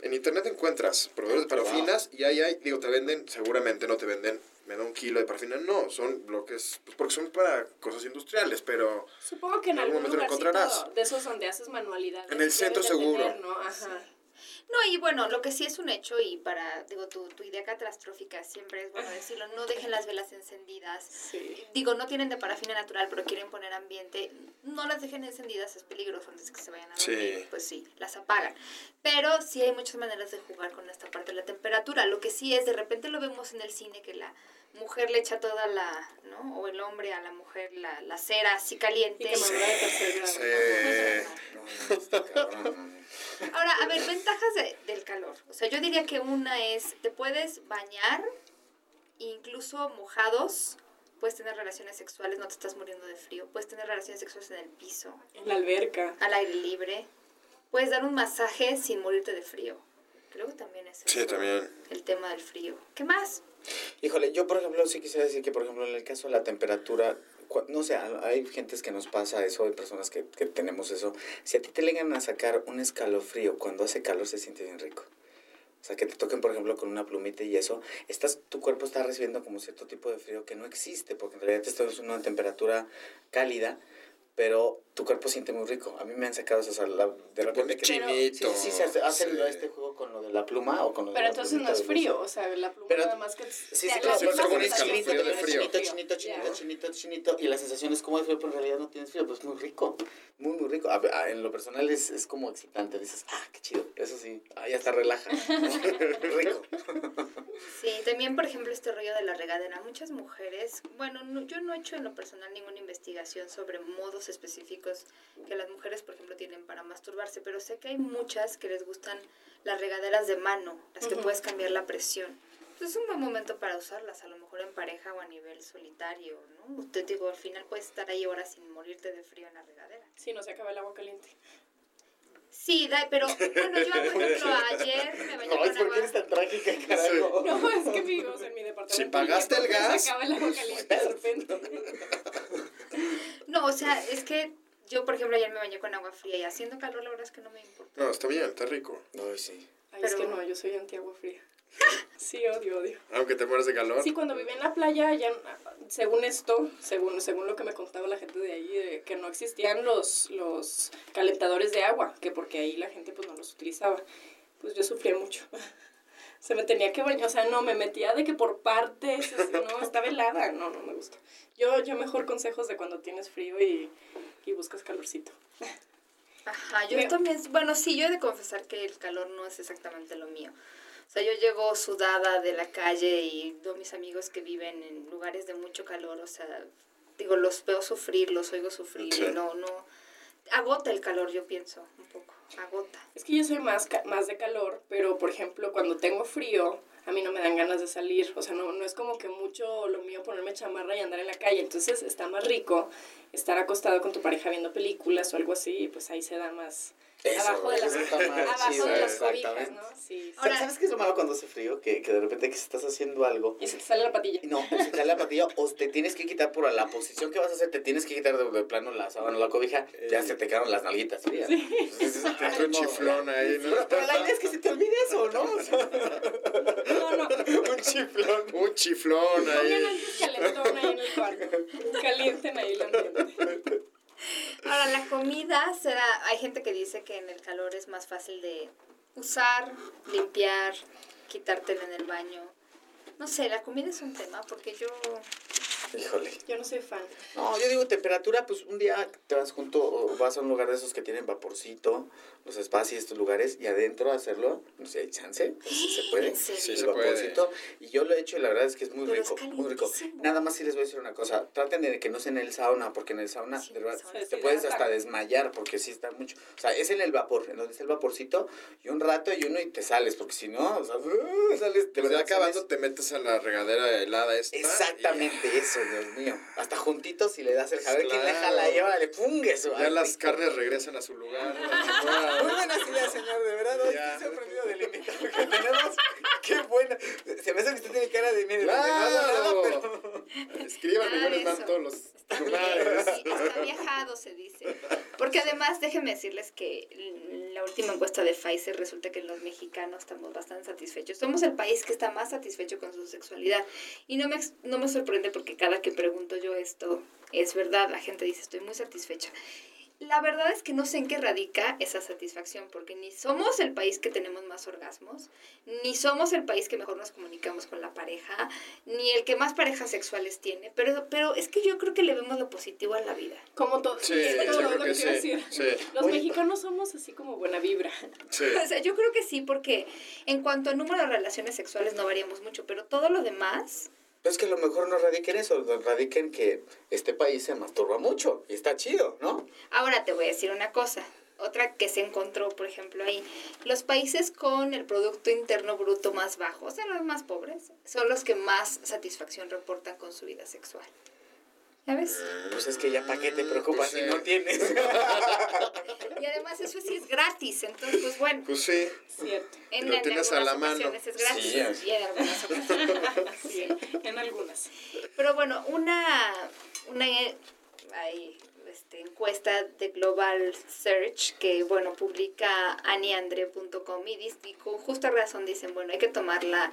En internet encuentras proveedores de parafinas y ahí hay, digo, te venden, seguramente no te venden, me da un kilo de parafina, no, son bloques, pues porque son para cosas industriales, pero Supongo que en En algún algún momento lo lugarcito encontrarás. de esos donde haces manualidades. En el centro seguro. tener, ¿no? Ajá. No, y bueno, lo que sí es un hecho, y para, digo, tu, tu idea catastrófica siempre es bueno decirlo, no dejen las velas encendidas. Sí. Digo, no tienen de parafina natural, pero quieren poner ambiente. No las dejen encendidas, es peligroso antes que se vayan a dormir. Sí. Pues sí, las apagan. Pero sí hay muchas maneras de jugar con esta parte de la temperatura. Lo que sí es, de repente lo vemos en el cine, que la mujer le echa toda la, ¿no? O el hombre a la mujer la, la cera así caliente. Y grado. Sí. Está cabrón. Ahora, a ver, ventajas de- del calor. O sea, yo diría que una es, te puedes bañar, incluso mojados, puedes tener relaciones sexuales, no te estás muriendo de frío, puedes tener relaciones sexuales en el piso, En la alberca. al aire libre, puedes dar un masaje sin morirte de frío. Creo que también es Sí, eso, también. el tema del frío. ¿Qué más? Híjole, yo por ejemplo sí quisiera decir que por ejemplo en el caso de la temperatura, no sé, hay gentes que nos pasa eso, hay personas que, que tenemos eso. Si a ti te llegan a sacar un escalofrío, cuando hace calor se siente bien rico. O sea, que te toquen, por ejemplo, con una plumita y eso, estás, tu cuerpo está recibiendo como cierto tipo de frío que no existe, porque en realidad te estás en una temperatura cálida, pero tu cuerpo siente muy rico. A mí me han sacado eso, o sea, la- de repente que... Chinito. Sí, sí, sí, se hace- hacen Sí. este juego con lo de la pluma o con lo de Pero la entonces no es frío, o sea, la pluma Pero- nada más que... Sí, te sí, claro, pero es es como como un escalofrío chinito, de frío. chinito, chinito, chinito, chinito, chinito, y la sensación es como de frío, pero en realidad no tienes frío, pues es muy rico, muy, muy rico. A ver, a- en lo personal es, es como excitante, dices, ah, qué chido, eso sí, ah, ya está relaja, *laughs* rico. Sí, también, por ejemplo, este rollo de la regadera. Muchas mujeres, bueno, no- yo no he hecho en lo personal ninguna investigación sobre modos específicos que las mujeres, por ejemplo, tienen para masturbarse, pero sé que hay muchas que les gustan las regaderas de mano, las que Ujú. puedes cambiar la presión. Pues es un buen momento para usarlas, a lo mejor en pareja o a nivel solitario, ¿no? Te digo, al final puedes estar ahí horas sin morirte de frío en la regadera. Sí, no se acaba el agua caliente. Sí, da- pero bueno, yo, por ejemplo, *laughs* ayer me bañé No, con agua. eres tan trágica, carajo. No, es que vivimos en mi departamento. Si pagaste el entonces gas. Se acaba el agua *laughs* caliente de repente. No, o sea, es que yo, por ejemplo, ayer me bañé con agua fría y haciendo calor, la verdad es que no me importa. No, está bien, está rico. Ay, sí. Ay, es que Pero- no, yo soy anti agua fría. *laughs* Sí, odio, odio. Aunque te mueres de calor. Sí, cuando viví en la playa, ya, según esto, según, según lo que me contaba la gente de ahí, de que no existían los, los calentadores de agua, que porque ahí la gente pues no los utilizaba. Pues yo sufría mucho. *laughs* Se me tenía que bañar, o sea, no, me metía de que por partes, así, no, estaba helada, no, no me gusta. Yo, yo mejor consejos de cuando tienes frío y, y buscas calorcito. Ajá, yo Me- también, bueno, sí, yo he de confesar que el calor no es exactamente lo mío. O sea, yo llego sudada de la calle y veo a mis amigos que viven en lugares de mucho calor, o sea, digo, los veo sufrir, los oigo sufrir, Sí. y no, no, agota el calor, yo pienso, un poco, Es que yo soy más, más de calor, pero por ejemplo, cuando tengo frío, a mí no me dan ganas de salir. O sea, no, no es como que mucho lo mío ponerme chamarra y andar en la calle. Entonces está más rico estar acostado con tu pareja viendo películas o algo así, y pues ahí se da más Eso, abajo de las, *laughs* abajo chido, de las cobijas. ¿no? Sí. sí. Ahora- ¿Sabes qué es lo malo cuando hace frío? Que, que de repente que estás haciendo algo Y se te sale la patilla. No, o se te da la patilla o te tienes que quitar por la posición que vas a hacer, te tienes que quitar de, de plano la sábana o la cobija, ya se te quedaron las nalguitas frías. Entonces, *laughs* Te entra un chiflón ahí, ¿no? Pero, pero la idea es que se te olvide eso, ¿no? *laughs* No, no. *laughs* un chiflón. Un chiflón Pongan ahí. antes calentón ahí en el cuarto. Calienten ahí el ambiente. Ahora, la comida será, hay gente que dice que en el calor es más fácil de usar, limpiar, quitártela en el baño. No sé, la comida es un tema porque yo Híjole. Yo no soy fan. No, yo digo temperatura, pues un día te vas junto, o vas a un lugar de esos que tienen vaporcito, los espacios y estos lugares, y adentro hacerlo, no sé, hay chance, pues, si se *gasps* puede. Sí, el se puede. Y yo lo he hecho y la verdad es que es muy Pero rico, es muy rico. Nada más sí les voy a decir una cosa, traten de que no sea en el sauna, porque en el sauna Sí, de verdad, sauna te sí puedes hasta desmayar, porque sí está mucho. O sea, es en el vapor, en donde está el vaporcito, y un rato y uno y te sales, porque si no, o sea, uh, *laughs* sales, de Pues verdad acabando sales- te metes a la regadera helada esta. Exactamente eso, Dios mío. Hasta juntitos y le das el jabón. ¿Quién le Claro. jala ahí? Órale, eso. y Ya Ay, las rico. carnes regresan a su lugar. *laughs* Muy buenas ideas, señor, de verdad. Hoy estoy sorprendido del invitado que tenemos. Qué buena. Se me hace que usted tiene cara de mire, Claro. nada, pero. Escríbanme, yo les mando todos los lugares. Sí, está viajado, se dice. Porque además, déjenme decirles que la última encuesta de Pfizer resulta que los mexicanos estamos bastante satisfechos. Somos el país que está más satisfecho con su sexualidad. Y no me, no me sorprende porque cada que pregunto yo esto, es verdad, la gente dice, estoy muy satisfecha. La verdad es que no sé en qué radica esa satisfacción, porque ni somos el país que tenemos más orgasmos, ni somos el país que mejor nos comunicamos con la pareja, ni el que más parejas sexuales tiene, pero, pero es que yo creo que le vemos lo positivo a la vida. Como todo. Sí, es yo todo creo lo que sí, decir. sí. Los Oye, mexicanos somos así como buena vibra. Sí. *laughs* O sea, yo creo que sí, porque en cuanto a número de relaciones sexuales no variamos mucho, pero todo lo demás, Pero es que a lo mejor no radica en eso, radica en que este país se masturba mucho. Y está chido, ¿no? Ahora te voy a decir una cosa. Otra que se encontró, por ejemplo, ahí. Los países con el Producto Interno Bruto más bajo, o sea, los más pobres, son los que más satisfacción reportan con su vida sexual. ¿Ya ves? Pues es que ya para qué te preocupas Pues si sí. no tienes. *laughs* Y además eso sí es gratis, entonces, pues bueno, Pues sí. Cierto. en, Lo en tienes a algunas la mano. ocasiones es gratis Sí, es- y en algunas ocasiones *laughs* Sí, en algunas. Pero bueno, una, una ay, este, encuesta de Global Search que, bueno, publica aniandre.com y, y con justa razón dicen, bueno, hay que tomarla,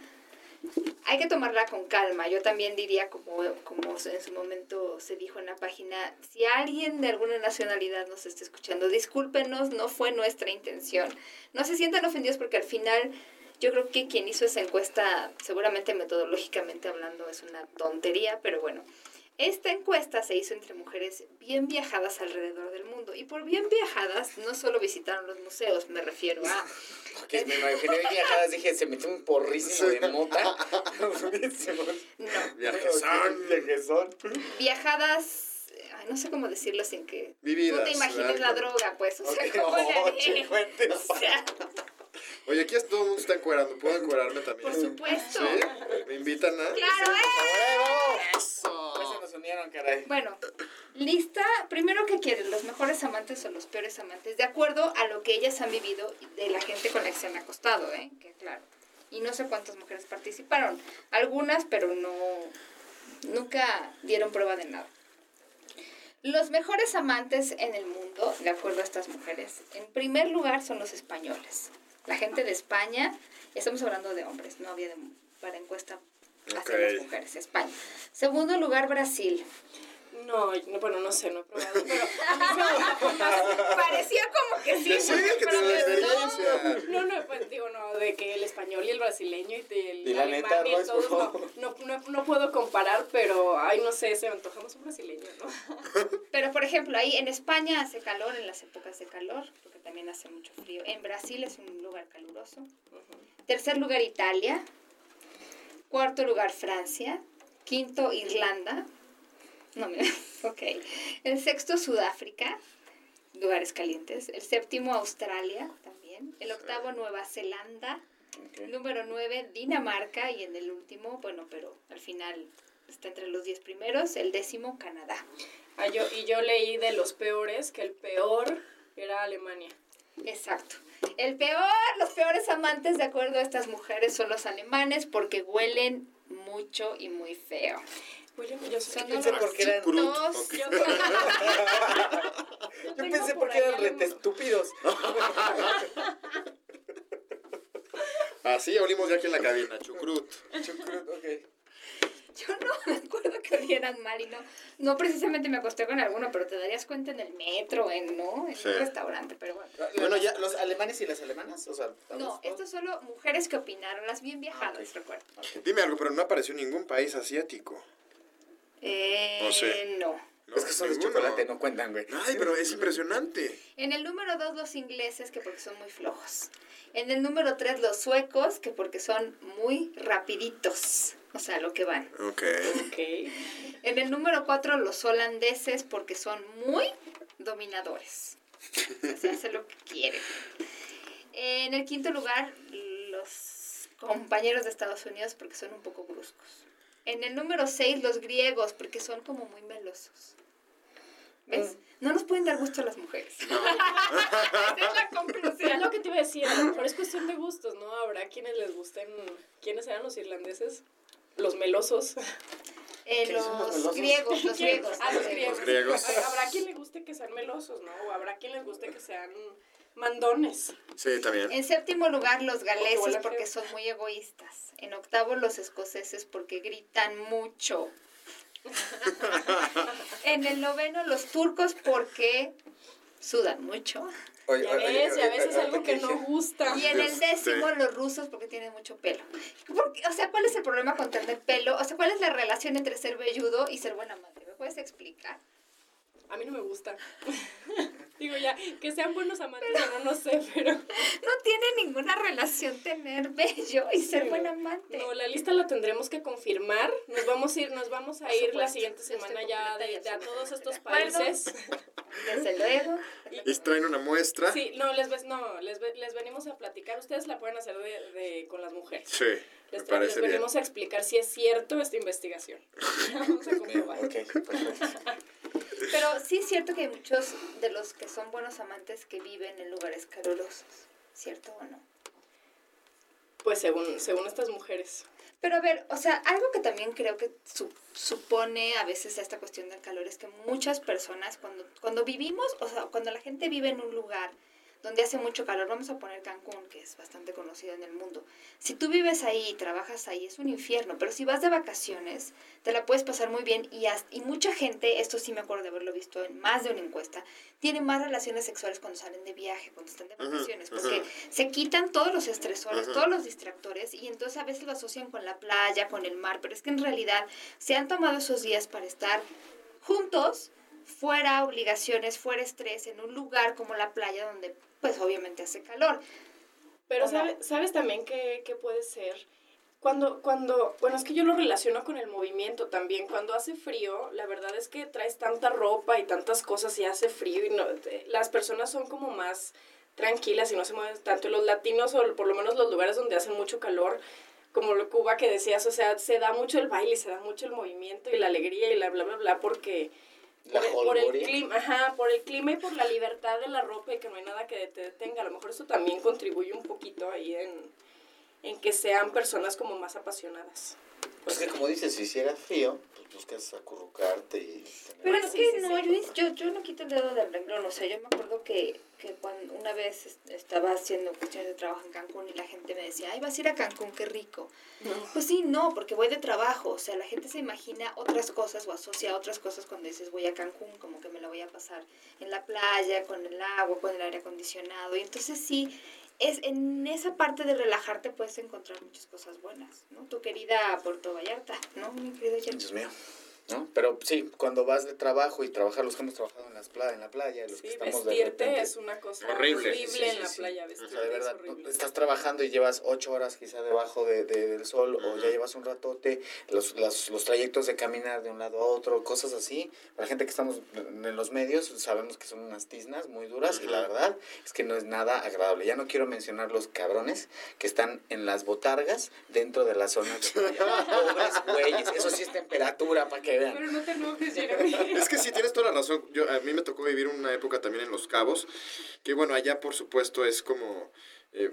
*laughs* hay que tomarla con calma. Yo también diría, como, como en su momento se dijo en la página, si alguien de alguna nacionalidad nos está escuchando, discúlpenos, no fue nuestra intención. No se sientan ofendidos porque al final yo creo que quien hizo esa encuesta, seguramente metodológicamente hablando, es una tontería, pero bueno. Esta encuesta se hizo entre mujeres bien viajadas alrededor del mundo. Y por bien viajadas, no solo visitaron los museos, me refiero a... *laughs* Porque me imaginé viajadas, dije, se metió un porrísimo de mota. *laughs* No, Viajezón. Viajezón. viajadas... ay, no sé cómo decirlo sin que... Vividas. Tú te imagines la droga, pues. O sea, Ok. ¿cómo le haré? chicuentes. O sea, Oye, aquí todo el mundo está encuerando. ¿Puedo encuerarme también? por supuesto. ¿Sí? ¿Me invitan a...? Claro, ¿eh? Eso. Bueno, lista, primero que quieren, los mejores amantes o los peores amantes, de acuerdo a lo que ellas han vivido de la gente con la que se han acostado, ¿eh? Que claro. Y no sé cuántas mujeres participaron, algunas, pero no, nunca dieron prueba de nada. Los mejores amantes en el mundo, de acuerdo a estas mujeres, en primer lugar son los españoles. La gente de España, estamos hablando de hombres, no había de, para encuesta hacia Ok. las mujeres, España. Segundo lugar, Brasil. No, no, bueno, no sé, no he probado, *laughs* pero Parecía como que sí. Que sí, que pero no. no, no, pues digo, no, de que el español y el brasileño y el Y alemán neta, y todos, por no, no, no, no puedo comparar, pero, ay, no sé, se me antoja más un brasileño, ¿no? *laughs* Pero por ejemplo, ahí en España hace calor en las épocas de calor, porque también hace mucho frío. En Brasil es un lugar caluroso. Tercer lugar, Italia. Cuarto lugar, Francia. Quinto, Irlanda. No me. *laughs* Ok. El sexto, Sudáfrica. Lugares calientes. El séptimo, Australia también. El octavo, Nueva Zelanda. Número 9, Dinamarca. Y en el último, bueno, pero al final está entre los 10 primeros. El décimo, Canadá. Ah, yo, y yo leí de los peores que el peor era Alemania. Exacto. El peor, los peores amantes, de acuerdo a estas mujeres, son los alemanes porque huelen mucho y muy feo. Yo que pensé porque eran- yo, *laughs* *laughs* Yo pensé por porque eran rete estúpidos. *laughs* Así olimos ya aquí en la cabina, chucrut. Chucrut, ok. Yo no *laughs* me acuerdo que olieran mal y no, no precisamente me acosté con alguno, pero te darías cuenta en el metro, en, ¿no? En Sí. un restaurante, pero bueno. Bueno, ya, los alemanes y las alemanas, o sea, No, estas solo mujeres que opinaron, las bien viajadas, Ah, ok. recuerdo. Ok. Dime algo, pero no apareció ningún país asiático. Eh, No sé. no. No, es que son de chocolate, no cuentan, güey. Ay, pero es impresionante. En el número 2 los ingleses, que porque son muy flojos. En el número 3 los suecos, que porque son muy rapiditos. O sea, lo que van. Ok. Ok. En el número 4 los holandeses, porque son muy dominadores. O sea, se hace lo que quieren. En el quinto lugar los compañeros de Estados Unidos, porque son un poco bruscos. En el número 6 los griegos, porque son como muy melosos. ¿Ves? No nos pueden dar gusto a las mujeres. *laughs* Esa es la Es conclusión. lo que te iba a decir, a lo mejor es cuestión de gustos, ¿no? Habrá quienes les gusten, ¿quiénes eran los irlandeses? Los melosos. *laughs* Eh, ¿Quiénes *laughs* son los griegos, los griegos. Ah, los griegos. Los griegos. Habrá quien le guste que sean melosos, ¿no? O habrá quien les guste que sean mandones. Sí, también. En séptimo lugar, los galeses porque son muy egoístas. En octavo, los escoceses porque gritan mucho. *laughs* en el noveno, los turcos porque sudan mucho. Oye, Ya oye, ves, y a oye, veces oye, algo que no gusta. Y en el décimo, los rusos porque tienen mucho pelo. ¿Por qué? O sea, ¿cuál es el problema con tener pelo? O sea, ¿cuál es la relación entre ser velludo y ser buena madre? ¿Me puedes explicar? A mí no me gusta. *laughs* Digo ya, que sean buenos amantes o no, no sé, pero... No tiene ninguna relación tener vello y ser Sí, buena amante. No, la lista la tendremos que confirmar. Nos vamos a ir, nos vamos a Por ir la siguiente semana ya de, y a todos estos de países. *laughs* Desde luego. Y traen una muestra. Sí, no, les, ves- no les, les venimos a platicar. Ustedes la pueden hacer de, de- con las mujeres. Sí, me Les, bien. venimos a explicar si es cierto esta investigación. *laughs* Vamos a comprobar. Ok, perfecto. Pero sí es cierto que hay muchos de los que son buenos amantes que viven en lugares calurosos, ¿cierto o no? Pues según, según estas mujeres. Pero a ver, o sea, algo que también creo que su- supone a veces esta cuestión del calor es que muchas personas cuando, cuando vivimos, o sea, cuando la gente vive en un lugar donde hace mucho calor, vamos a poner Cancún, que es bastante conocido en el mundo. Si tú vives ahí y trabajas ahí, es un infierno, pero si vas de vacaciones, te la puedes pasar muy bien y, y mucha gente, esto sí me acuerdo de haberlo visto en más de una encuesta, tiene más relaciones sexuales cuando salen de viaje, cuando están de vacaciones, porque se quitan todos los estresores, todos los distractores y entonces a veces lo asocian con la playa, con el mar, pero es que en realidad se han tomado esos días para estar juntos, fuera obligaciones, fuera estrés, en un lugar como la playa donde pues obviamente hace calor. Pero sabe- sabes también que, que puede ser cuando, cuando, bueno, es que yo lo relaciono con el movimiento también. Cuando hace frío, la verdad es que traes tanta ropa y tantas cosas y hace frío y no, te- las personas son como más tranquilas y no se mueven tanto. Y los latinos, o por lo menos los lugares donde hace mucho calor, como lo Cuba que decías, o sea, se da mucho el baile, se da mucho el movimiento y la alegría y la bla, bla, bla, porque por, el- por el holgoria. clima, ajá, por el clima y por la libertad de la ropa y que no hay nada que te detenga. A lo mejor eso también contribuye un poquito ahí en, en que sean personas como más apasionadas. Pues que como dices, si hiciera frío, buscas acurrucarte y... Pero es que no, yo, yo, yo no quito el dedo del renglón, o sea, yo me acuerdo que, que cuando una vez est- estaba haciendo cuestiones de trabajo en Cancún y la gente me decía, ay, vas a ir a Cancún, qué rico. Pues sí, no, porque voy de trabajo, o sea, la gente se imagina otras cosas o asocia otras cosas cuando dices voy a Cancún, como que me la voy a pasar en la playa, con el agua, con el aire acondicionado, y entonces sí, es en esa parte de relajarte puedes encontrar muchas cosas buenas, ¿no? Tu querida Puerto Vallarta, ¿no? Mi querido? Dios mío. ¿No? Pero sí, cuando vas de trabajo y trabajar los que hemos trabajado en, las pla en la playa, los que Sí, estamos de vestirte repente- es una cosa Horrible. horrible, Sí, sí, en la sí. playa. O Vestirte sea, de verdad, es horrible. estás trabajando y llevas ocho horas quizá debajo de, de- del sol o ya llevas un ratote, los, los, los trayectos de caminar de un lado a otro, cosas así. Para la gente que estamos en los medios sabemos que son unas tiznas muy duras y la verdad es que no es nada agradable. Ya no quiero mencionar los cabrones que están en las botargas dentro de la zona de playa. *laughs* Pobres güeyes, eso sí es temperatura para que vean. Pero no te enojes, *laughs* Jeremy. Es que sí, tienes toda la razón. Yo, a mí me tocó vivir una época también en Los Cabos, que bueno, allá por supuesto es como... eh,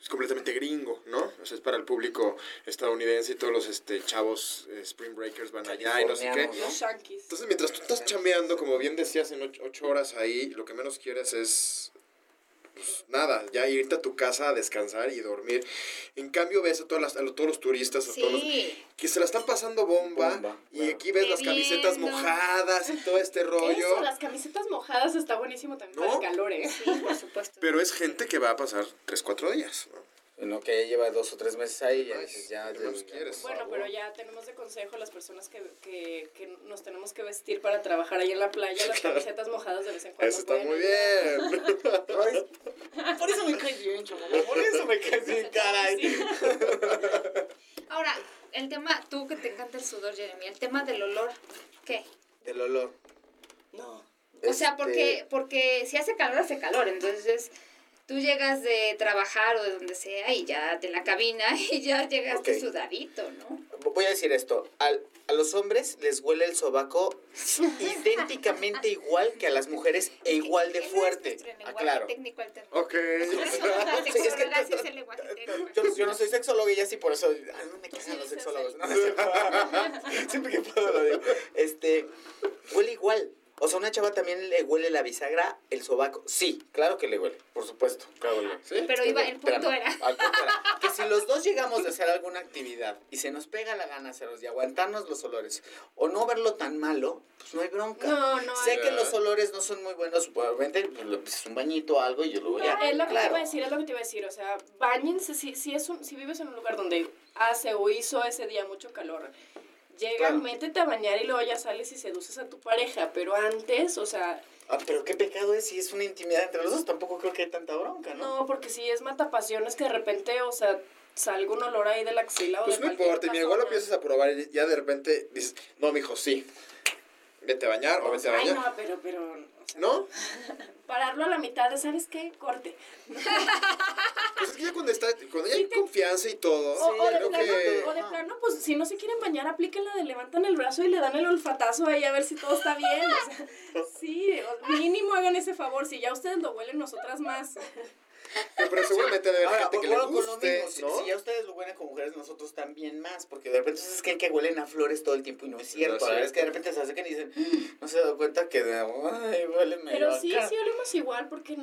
es completamente gringo, ¿no? O sea, es para el público estadounidense y todos los este, chavos eh, Spring Breakers van allá y no sé qué. Shankies. Entonces, mientras tú estás chambeando, como bien decías, en ocho, ocho horas ahí, lo que menos quieres es, pues, nada, ya irte a tu casa a descansar y dormir. En cambio, ves a, todas las, a todos los turistas, a todos los- Sí. que se la están pasando bomba, Bomba, y claro. aquí ves las camisetas mojadas y todo este rollo. Eso, las camisetas mojadas está buenísimo también ¿No? para el calor, ¿eh? Sí, por supuesto. *laughs* Pero es gente que va a pasar 3, 4 días, ¿no? No, que ya lleva dos o tres meses ahí y ya dices, ya, ¿qué ya- quieres? Bueno, pero ya tenemos de consejo a las personas que, que, que nos tenemos que vestir para trabajar ahí en la playa, las camisetas mojadas de vez en cuando. Eso está muy bien. *laughs* Por eso me caes bien, chavo. Por eso me caes bien, caray. *laughs* Ahora, el tema, tú que te encanta el sudor, Jeremy, el tema del olor, ¿qué? Del olor. No. O sea, Este, porque, porque si hace calor, hace calor. Entonces, tú llegas de trabajar o de donde sea y ya de la cabina *laughs* y ya llegaste sudadito, ¿no? Voy a decir esto. Al, a los hombres les huele el sobaco *laughs* idénticamente igual que a las mujeres e igual de fuerte. Aclaro. técnico alterno. Ok. *laughs* Sí, es que-. Yo, yo no soy sexólogo y ya sí por eso. Ay, no me casan los sexólogos. ¿no? Siempre que puedo lo digo. Este, huele igual. O sea, una chava también le huele la bisagra, el sobaco. Sí, claro que le huele, por supuesto. Claro que le- ¿Sí? Pero iba, el punto Espérame, era. al punto era que si los dos llegamos de hacer alguna actividad y se nos pega la gana hacerlos y aguantarnos los olores o no verlo tan malo, pues no hay bronca. No, no sé hay- que los olores no son muy buenos, probablemente pues, pues, un bañito o algo y yo lo voy a... es lo que te claro. iba a decir, es lo que te iba a decir. O sea, bañense. Si, si, es un, si vives en un lugar donde hace o hizo ese día mucho calor, llega, Claro. métete a bañar y luego ya sales y seduces a tu pareja. Pero antes, o sea, Ah, pero qué pecado es si es una intimidad entre los dos, tampoco creo que hay tanta bronca, ¿no? no, porque si es matapasiones que de repente, o sea, salga un olor ahí de la axila o Pues de no importa, mira, igual lo empiezas a probar y ya de repente dices, no, mijo, sí. Vete a bañar o vete a Ay, bañar. no, pero, pero, o sea, ¿No? *laughs* pararlo a la mitad de, ¿sabes qué? Corte. *laughs* Pues es que ya cuando, está, cuando ya Sí hay te- confianza y todo, O, o de plano, que... o de plano, pues si no se quieren bañar, aplíquenla de levantan el brazo y le dan el olfatazo ahí a ver si todo está bien. O sea, *laughs* sí, mínimo hagan ese favor. Si ya ustedes lo huelen, nosotras más. Pero *laughs* seguramente debe haber gente que le guste, mismo, si, ¿no? si ya ustedes lo huelen con mujeres, nosotros también más, porque de repente ustedes creen que huelen a flores todo el tiempo y no es cierto. No es la verdad es que de repente se acercan y dicen, "Mm, no se dan cuenta que, de- ay, huele Pero sí, acá". sí olemos igual, porque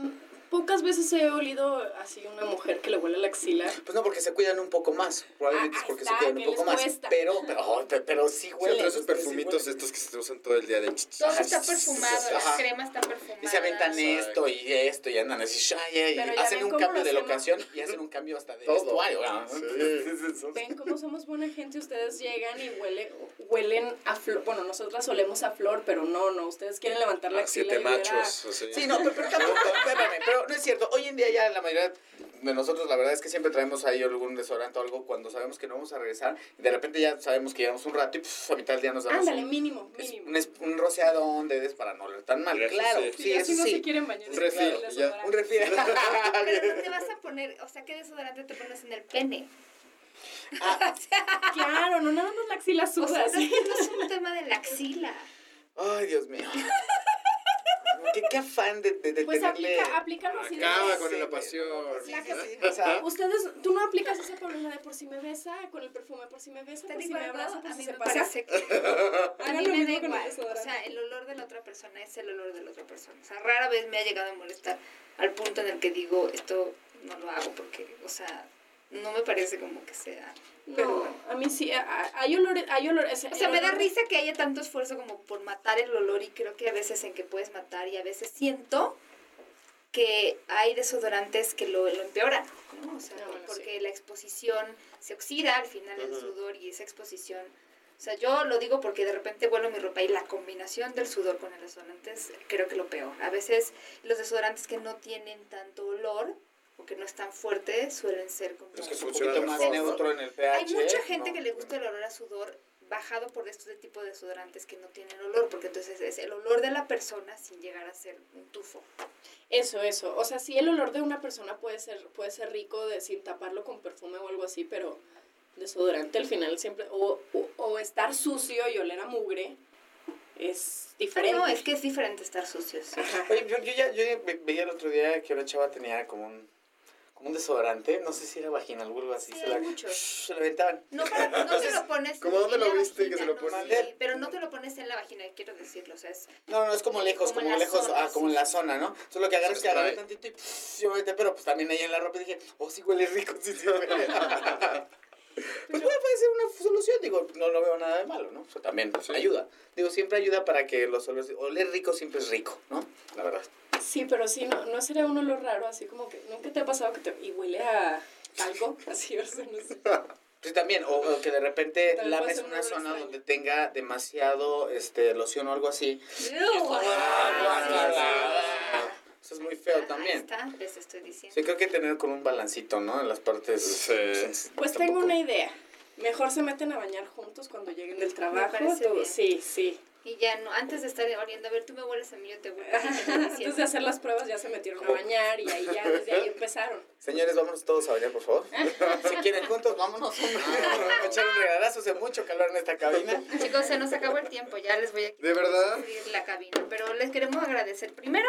pocas veces he olido así una mujer que le huele la axila. Pues no, porque se cuidan un poco más. Probablemente Ah, es porque está, se cuidan un ¿qué poco más. cuesta? Pero, pero, oh, pero, pero sí Sí, huelen. otros esos sí perfumitos estos que se usan todo el día de... Todo está perfumado, la ajá. crema está perfumada. Y se aventan esto y esto y andan así, y hacen un cambio de locación y hacen *laughs* un cambio hasta de Todo. vestuario. Sí. Ven cómo somos buena gente, ustedes llegan y huele, huelen a flor. Bueno, nosotras olemos a flor, pero no, no, ustedes quieren levantar la A axila siete machos. Sí, no, pero, pero pero no es cierto. Hoy en día ya la mayoría de nosotros, la verdad es que siempre traemos ahí algún desodorante o algo cuando sabemos que no vamos a regresar. Y de repente ya sabemos que llevamos un rato y pf, a mitad del día nos damos Ándale, un, mínimo, es- mínimo. un, es- un rociadón de des para no oler tan mal. Sí, claro, sí. sí, Sí, no se quieren bañar. Un refil, desodorante. Un refil. *laughs* Pero ¿dónde vas a poner? O sea, ¿qué desodorante te pones en el pene? *laughs* Claro, no nada más la axila O suda. sea, no, sí. no es un tema de la axila. Ay, Dios mío. ¿Qué, qué afán de, de, de Pues tenerle... aplica, aplícalo así. de- Acaba Sí, con la pasión. Sí, La que- sí, o sea, Ustedes, tú no aplicas ese problema de por si me besa, con el perfume, por si me besa, por si me abraza, a por si mí se me pasa. parece que... *laughs* A mí me da igual. O sea, el olor de la otra persona es el olor de la otra persona. O sea, rara vez me ha llegado a molestar al punto en el que digo, esto no lo hago porque, o sea, no me parece como que sea... Pero No, bueno. a mí sí, hay olores, hay olores. O sea, me da risa que haya tanto esfuerzo como por matar el olor y creo que a veces en que puedes matar y a veces siento que hay desodorantes que lo, lo empeoran, ¿no? O sea, Ah, bueno, porque la exposición se oxida al final del Ujú. sudor y esa exposición... O sea, yo lo digo porque de repente huelo mi ropa y la combinación del sudor con el desodorante es creo que lo peor. A veces los desodorantes que no tienen tanto olor o que no es tan fuerte suelen ser como... Es que un poquito más neutro en el pH. Hay mucha gente ¿no? que le gusta el olor a sudor bajado por estos de tipo de desodorantes que no tienen olor, porque entonces es el olor de la persona sin llegar a ser un tufo. Eso, eso. O sea, sí el olor de una persona puede ser, puede ser rico de, sin taparlo con perfume o algo así, pero desodorante al final siempre, o, o, o estar sucio y oler a mugre, es diferente. No, es que es diferente estar sucios. Oye, yo, yo ya yo veía el otro día que una chava tenía como un, como un desodorante, no sé si era vaginal o algo así, Sí, se, la, muchos. *laughs* se la aventaban. No, para- no te lo pones. ¿Cómo dónde lo viste que se lo no, ponen? sí, pero no te lo pones en la vagina, quiero decirlo. O sea, es, No, no, es como lejos, Como lejos, zona, ah, como en la zona, ¿no? Solo que agarras Se que agarré extrae. tantito y pff, yo metí, pero pues también ahí en la ropa dije, oh, sí huele rico, sí, sí huele. *laughs* pues puede, puede ser una solución, digo, no lo veo nada de malo, ¿no? O sea, también Sí. ayuda. Digo, siempre ayuda para que los olores, oler rico siempre es rico, ¿no? La verdad. Sí, pero sí, no, no sería un olor raro, así como que nunca te ha pasado que te... y huele a... talco, *laughs* así, o sea, no sé. Sí, también, o, o que de repente lames una zona extraño. donde tenga demasiado este, loción o algo así. Eso es muy feo también. está, les estoy diciendo. Sí, creo que tener con un balancito, ¿no? En las partes. Sí. Pues tengo una idea. Mejor se meten a bañar juntos cuando lleguen del trabajo. tú- sí, sí. Y ya no, antes de estar oliendo, a ver, tú me hueles a mí, yo te estoy Antes de hacer las pruebas ya se metieron a bañar y ahí ya, desde ahí empezaron. Señores, vámonos todos a bañar, por favor. *laughs* si quieren juntos, vámonos. Vamos *laughs* a echar un regalazo. Hace mucho calor en esta cabina. Chicos, se nos acabó el tiempo, ya les voy a ¿De verdad? abrir la cabina. Pero les queremos agradecer primero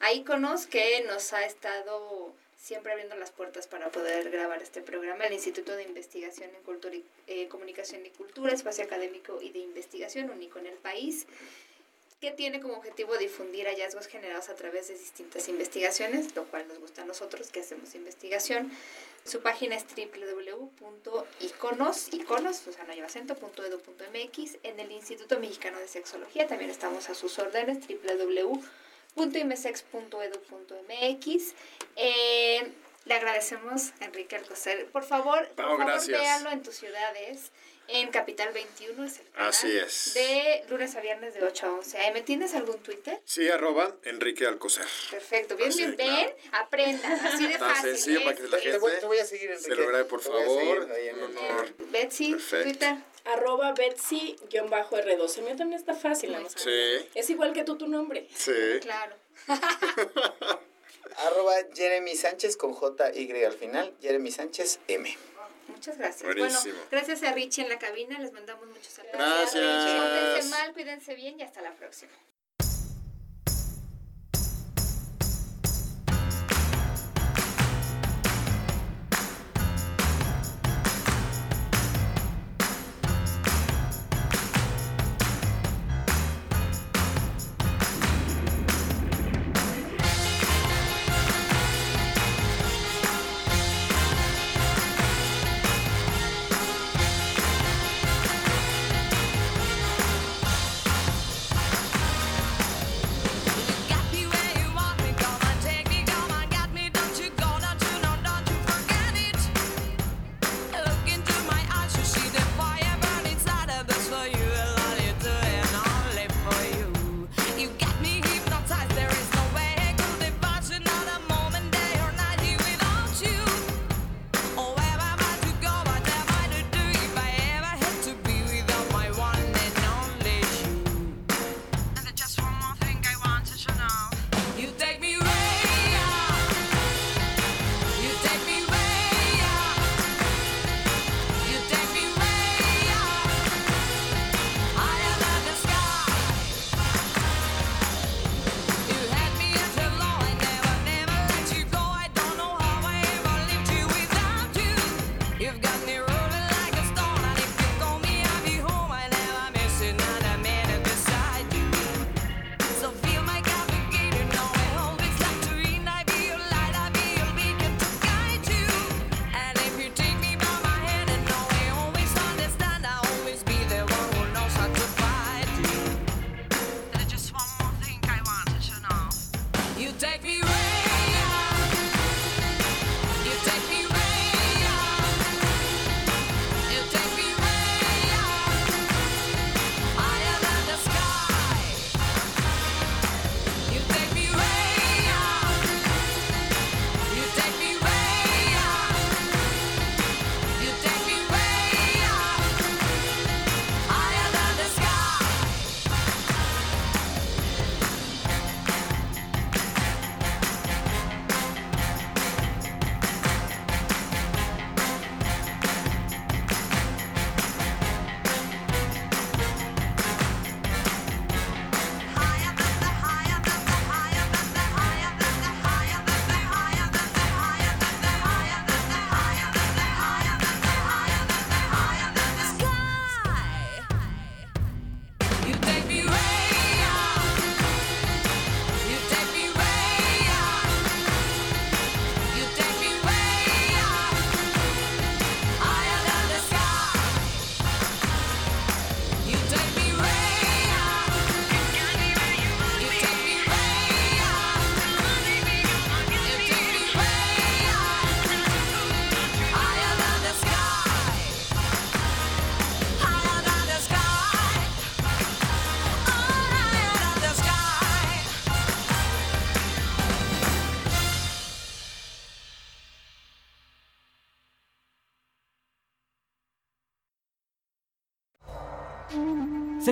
a Iconos que nos ha estado siempre abriendo las puertas para poder grabar este programa, el Instituto de Investigación en Cultura y eh, Comunicación y Cultura, espacio académico y de investigación único en el país, que tiene como objetivo difundir hallazgos generados a través de distintas investigaciones, lo cual nos gusta a nosotros que hacemos investigación. Su página es www.iconos, iconos. En el Instituto Mexicano de Sexología también estamos a sus órdenes, www.imsex.edu.mx. Eh, le agradecemos a Enrique Alcocer. Por favor, por favor, véanlo en tus ciudades. En Capital 21 es el canal. Así es. De lunes a viernes de 8 a 11 am. ¿Tienes algún Twitter? Sí, arroba Enrique Alcocer. Perfecto. Bien, Así, bien. claro. Ven, aprendan. Así de *laughs* Tan fácil. sencillo para que la es. Te voy, te voy a seguir, Se Enrique. lo grabe, por seguir favor. Un honor. Betsy, Perfecto. Twitter. Arroba Betsy-R2. El mío también está fácil. nada más. Sí, Es igual que tú tu nombre. sí. Claro. *laughs* Arroba Jeremy Sánchez con J-Y al final. Jeremy Sánchez M. Muchas gracias. Buenísimo. Bueno, gracias a Richie en la cabina. Les mandamos muchos saludos. Gracias. Cuídense mal, cuídense bien y hasta la próxima. like you.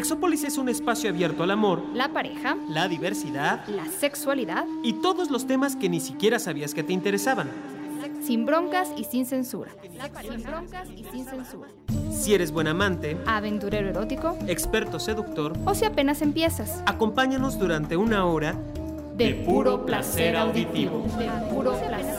Sexópolis es un espacio abierto al amor, La pareja, la diversidad la sexualidad, y todos los temas que ni siquiera sabías que te interesaban. sin broncas y sin censura. Sin broncas y sin censura. Si eres buen amante, Aventurero erótico experto seductor, o si apenas empiezas. acompáñanos durante una hora De puro placer auditivo. De puro placer